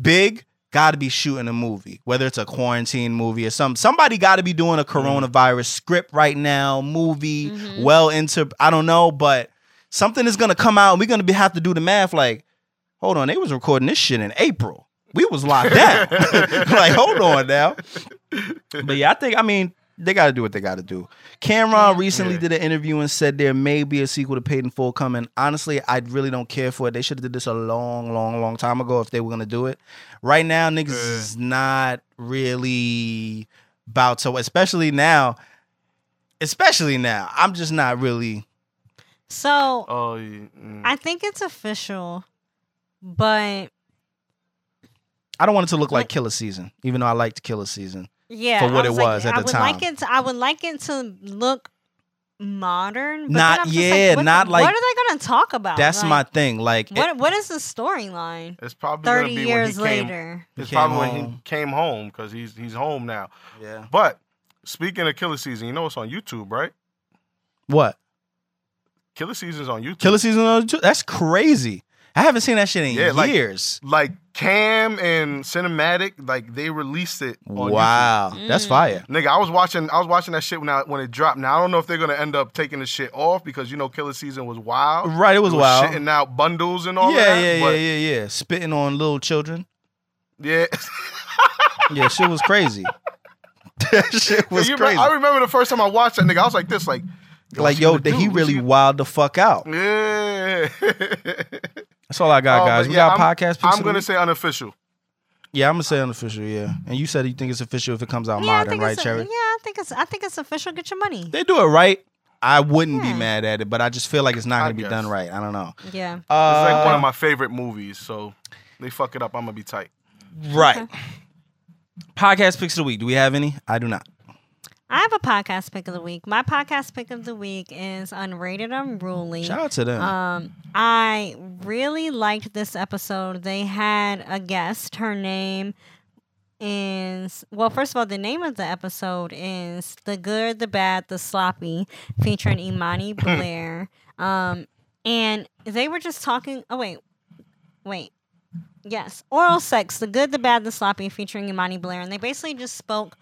big gotta be shooting a movie, whether it's a quarantine movie or some somebody gotta be doing a coronavirus script right now, movie, Mhm. well into I don't know, but something is gonna come out and we're gonna be have to do the math like, hold on, they was recording this shit in April. We was locked down. <laughs> <laughs> like, hold on now. But yeah, I think I mean they got to do what they got to do. Cam'ron recently Yeah. did an interview and said there may be a sequel to Paid in Full coming. Honestly, I really don't care for it. They should have did this a long, long, long time ago if they were gonna do it. Right now, niggas Yeah. is not really about to, especially now. Especially now, I'm just not really. So Oh, yeah, mm. I think it's official, but I don't want it to look like Like- Killa Season, even though I liked Killa Season. Yeah, For what I it was like, was at I the would time. like it. To, I would like it to look modern. But Not- then I'm just yeah, like, what, not like- What are they going to talk about? That's Like, my thing. Like, it- What eh, What is the storyline? it's probably gonna Thirty be years when he came. later. It's He probably came when he came home because he's he's home now. yeah. But speaking of Killa Season, you know it's on YouTube, right? What? Killa Season's on YouTube. Killa Season on YouTube? That's crazy. I haven't seen that shit in Yeah, like- years. like Cam and Cinematic, like they released it on YouTube. wow, that's Mm. fire. Nigga, I was watching. I was watching that shit when I, when it dropped. Now I don't know if they're gonna end up taking the shit off because you know Killa Season was wild. Right, it was wild. shitting out bundles and all yeah, that. yeah, yeah, but yeah, yeah. Spitting on little children. yeah. <laughs> Yeah, shit was crazy. <laughs> that shit was You crazy. remember- I remember the first time I watched that nigga, I was like this, like, like, yo, did he really wild the fuck out? Yeah. <laughs> That's all I got, Oh, guys. but We yeah, got I'm- podcast picks. I'm gonna say unofficial. Yeah, I'm gonna say unofficial. Yeah, and you said you think it's official if it comes out yeah, modern, right, Cherry? yeah, I think it's I think it's official. Get your money. They do it right. I wouldn't be mad at it, but I just feel like it's not gonna be done right. I don't know. Yeah. Uh, It's like one of my favorite movies, so they fuck it up. I'm gonna be tight. right. Podcast picks of the week. Do we have any? I do not. I have a podcast pick of the week. My podcast pick of the week is Unrated Unruly. Shout out to them. Um, I really liked this episode. They had a guest. Her name is well. First of all, the name of the episode is "The Good, the Bad, the Sloppy," featuring Imani <laughs> Blair. Um, and they were just talking. Oh wait, wait. Yes, oral sex, the good, the bad, the sloppy, featuring Imani Blair, and they basically just spoke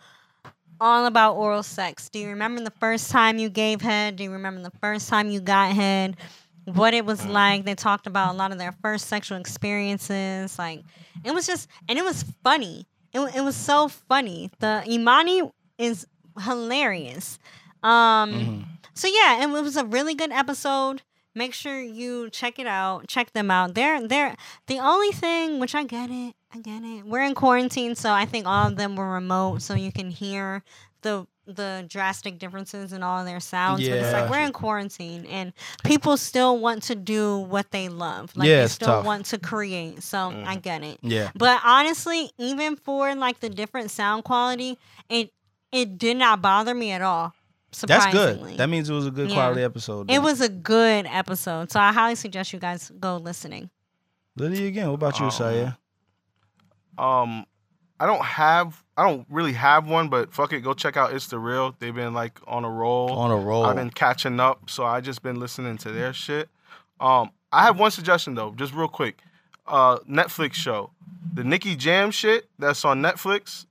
all about oral sex. Do you remember the first time you gave head? Do you remember the first time you got head? What it was like? They talked about a lot of their first sexual experiences. Like it was just, and it was funny. It, it was so funny. The Imani is hilarious. Um, Mhm. so yeah, it was a really good episode. make sure you check it out. Check them out. They're they're the only thing which I get it. I get it. We're in quarantine, so I think all of them were remote, so you can hear the the drastic differences in all of their sounds. But it's Yeah. like we're in quarantine, and people still want to do what they love. Like Yeah, they still tough. want to create. So I get it. Yeah. But honestly, even for like the different sound quality, it it did not bother me at all. That's good. That means it was a good Yeah. quality episode. It was a good episode, so I highly suggest you guys go listening. Lily again. What about you, Um, Saya? Um, I don't have, I don't really have one, but fuck it, go check out It's the Real. They've been like on a roll. On a roll. I've been catching up, so I just been listening to their shit. Um, I have one suggestion though, just real quick. Uh, Netflix show, the Nicky Jam shit that's on Netflix.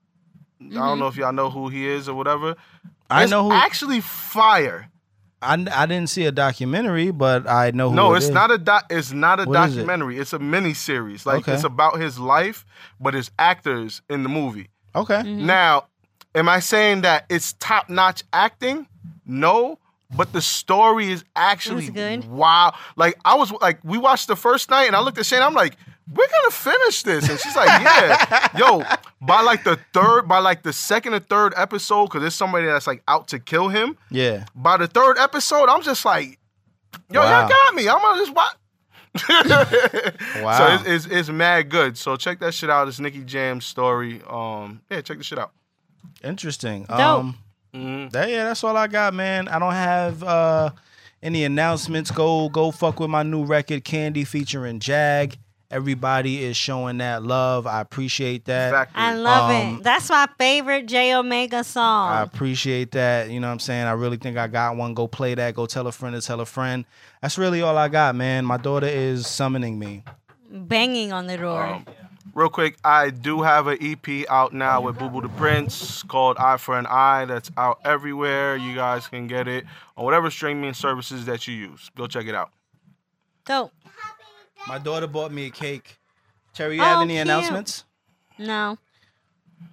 I don't know if y'all know who he is or whatever. I It's know who. actually fire. I, I didn't see a documentary, but I know who. No, it it's is. not a doc. It's not a What is it? documentary. It's a mini series. Like Okay. it's about his life, but it's actors in the movie. Okay. Mm-hmm. Now, am I saying that it's top notch acting? No, but the story is actually good? wow. Like I was like, we watched the first night, and I looked at Shane. I'm like, we're gonna finish this, and she's like, yeah, yo. By like the third, by like the second or third episode, because there's somebody that's like out to kill him. Yeah. By the third episode, I'm just like, yo, Wow. y'all got me. I'm gonna just watch. <laughs> Wow. So it's, it's it's mad good. So check that shit out. It's Nicky Jam's story. Um, yeah, check the shit out. Interesting. Dope. Um, Mhm. that, yeah, that's all I got, man. I don't have uh any announcements. Go go fuck with my new record, Candy, featuring Jag. Everybody is showing that love. I appreciate that. Factory. I love Um, it. That's my favorite J Omega song. I appreciate that. You know what I'm saying? I really think I got one. Go play that. Go tell a friend to tell a friend. That's really all I got, man. My daughter is summoning me. Banging on the door. Um, real quick, I do have an EP out now with Boo Boo the Prince called Eye for an Eye. That's out everywhere. You guys can get it on whatever streaming services that you use. Go check it out. Dope. My daughter bought me a cake. Terry, you have Oh, any cute. announcements? No.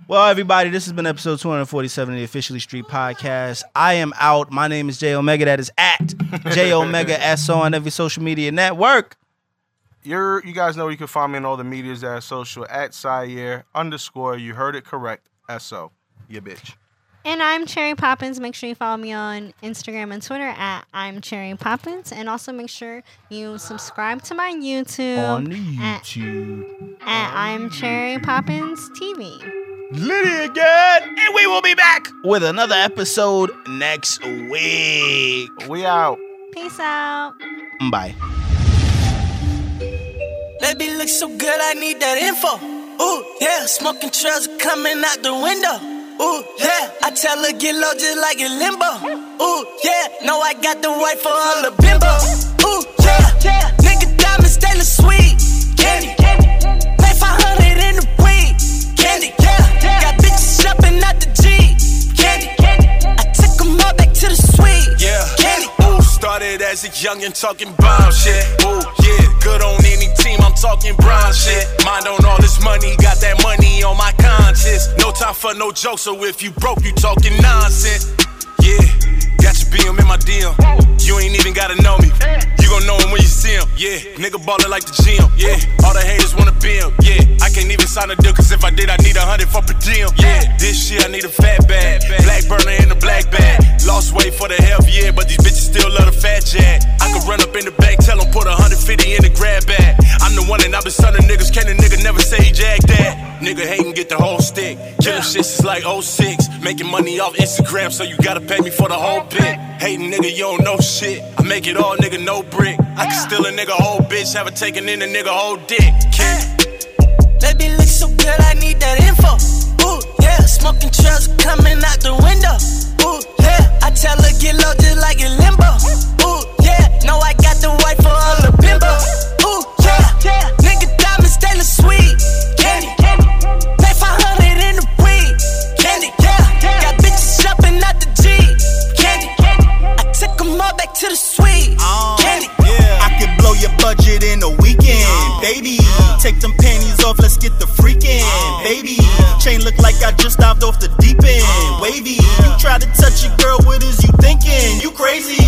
Well, everybody, this has been episode 247 of the Officially Street Podcast. I am out. My name is J Omega. That is at J <laughs> Omega S on every social media network. You're, you guys know you can find me on all the medias that are social at Sire underscore. You heard it correct. So, you bitch. And I'm Cherry Poppins. Make sure you follow me on Instagram and Twitter at I'm Cherry Poppins. And also make sure you subscribe to my YouTube On the at, YouTube. at I'm Cherry Poppins TV. Liddy again. And we will be back with another episode next week. We out. Peace out. Bye. That bitch look so good, I need that info. Ooh, yeah, smoking trails are coming out the window. Ooh, yeah, I tell her get low just like in limbo. Ooh, yeah, know I got the white for all the bimbos. Ooh, yeah, nigga diamond stainless sweet. Candy, pay 500 in the week. Candy, yeah, got bitches shopping out the G. Candy, I took 'em all back to the suite. Yeah. Candy, started as a youngin' talking brown shit. Ooh, yeah, good on any team, I'm talking brown shit. Mind on all this money, got that money on my conscience. No time for no jokes, so if you broke, you talking nonsense. Yeah, got your BM in my DM. You ain't even gotta know me. You gon' know him when you see him. Yeah, nigga ballin' like the gym. Yeah, all the haters wanna be him. Yeah, I can't even sign a deal, cause if I did, I need a hundred for per diem. Yeah, this shit, I need a fat bag. Black burner in the black bag. Lost weight for the health, yeah, but these bitches still love the fat jack. I could run up in the bank, tell them put a hundred fifty in the grab bag. I'm the one and I've been sunning Nigga hatin' get the whole stick. Killing shits is like 06. Making money off Instagram, so you gotta pay me for the whole bit. Hating nigga, you don't know shit. I make it all nigga, no brick. I can steal a nigga whole bitch, have it taken in a nigga whole dick. Kid. That bitch look so good, I need that info. Ooh, yeah, smoking trails coming out the window. Ooh, yeah, I tell her get low just like in limbo. Ooh, yeah, know I got the white for all the bimbos. Ooh, yeah, nigga diamond stainless sweet. Candy, Yeah, got bitches shopping out the G. Candy, I took 'em all back to the suite. Uh, Candy, I could blow your budget in a weekend, uh, baby. Uh. Take them panties off, let's get the freaking, baby. Chain look like I just dived off the deep end. wavy. You try to touch your girl, what is you thinking? You crazy.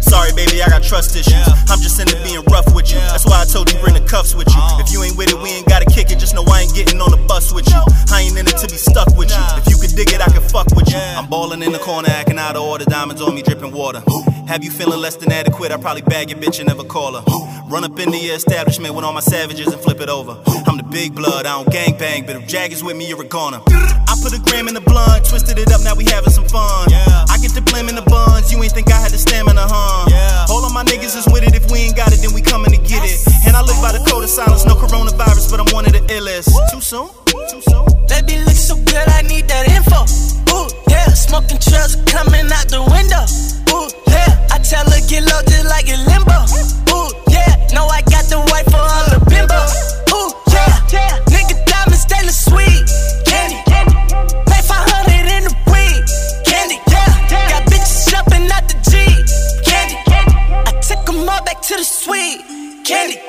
Sorry, baby, I got trust issues. I'm just into being rough with you. That's why I told you bring the cuffs with you. If you ain't with it, we ain't gotta kick it. Just know I ain't getting on the bus with you. I ain't in it to be stuck with you. If you could dig it, I can fuck with you. I'm balling in the corner, acting out of order. Diamonds on me, dripping water. Have you feeling less than adequate? I probably bag your bitch and never call her. Run up in the establishment with all my savages and flip it over. I'm the big blood, I don't gang bang, but if Jag is with me, you're a goner. I put a gram in the blunt, twisted it up, now we having some fun. I get the blim in the buns, you ain't think I had the stamina, huh? All of my niggas is with it, if we ain't got it, then we coming to get it. And I live by the code of silence, no coronavirus, but I'm one of the illest. Too soon? Too soon? Baby look so good, I need that info. Ooh, yeah, smoking trails coming out the window. Ooh, yeah, I tell her get low just like a limbo. Ooh, yeah, know I got the white for all the bimbo. Ooh, yeah, nigga diamond stainless sweet candy. Pay 500 in the week, candy. Yeah, got bitches jumping out the G, candy. I took 'em all back to the suite, candy.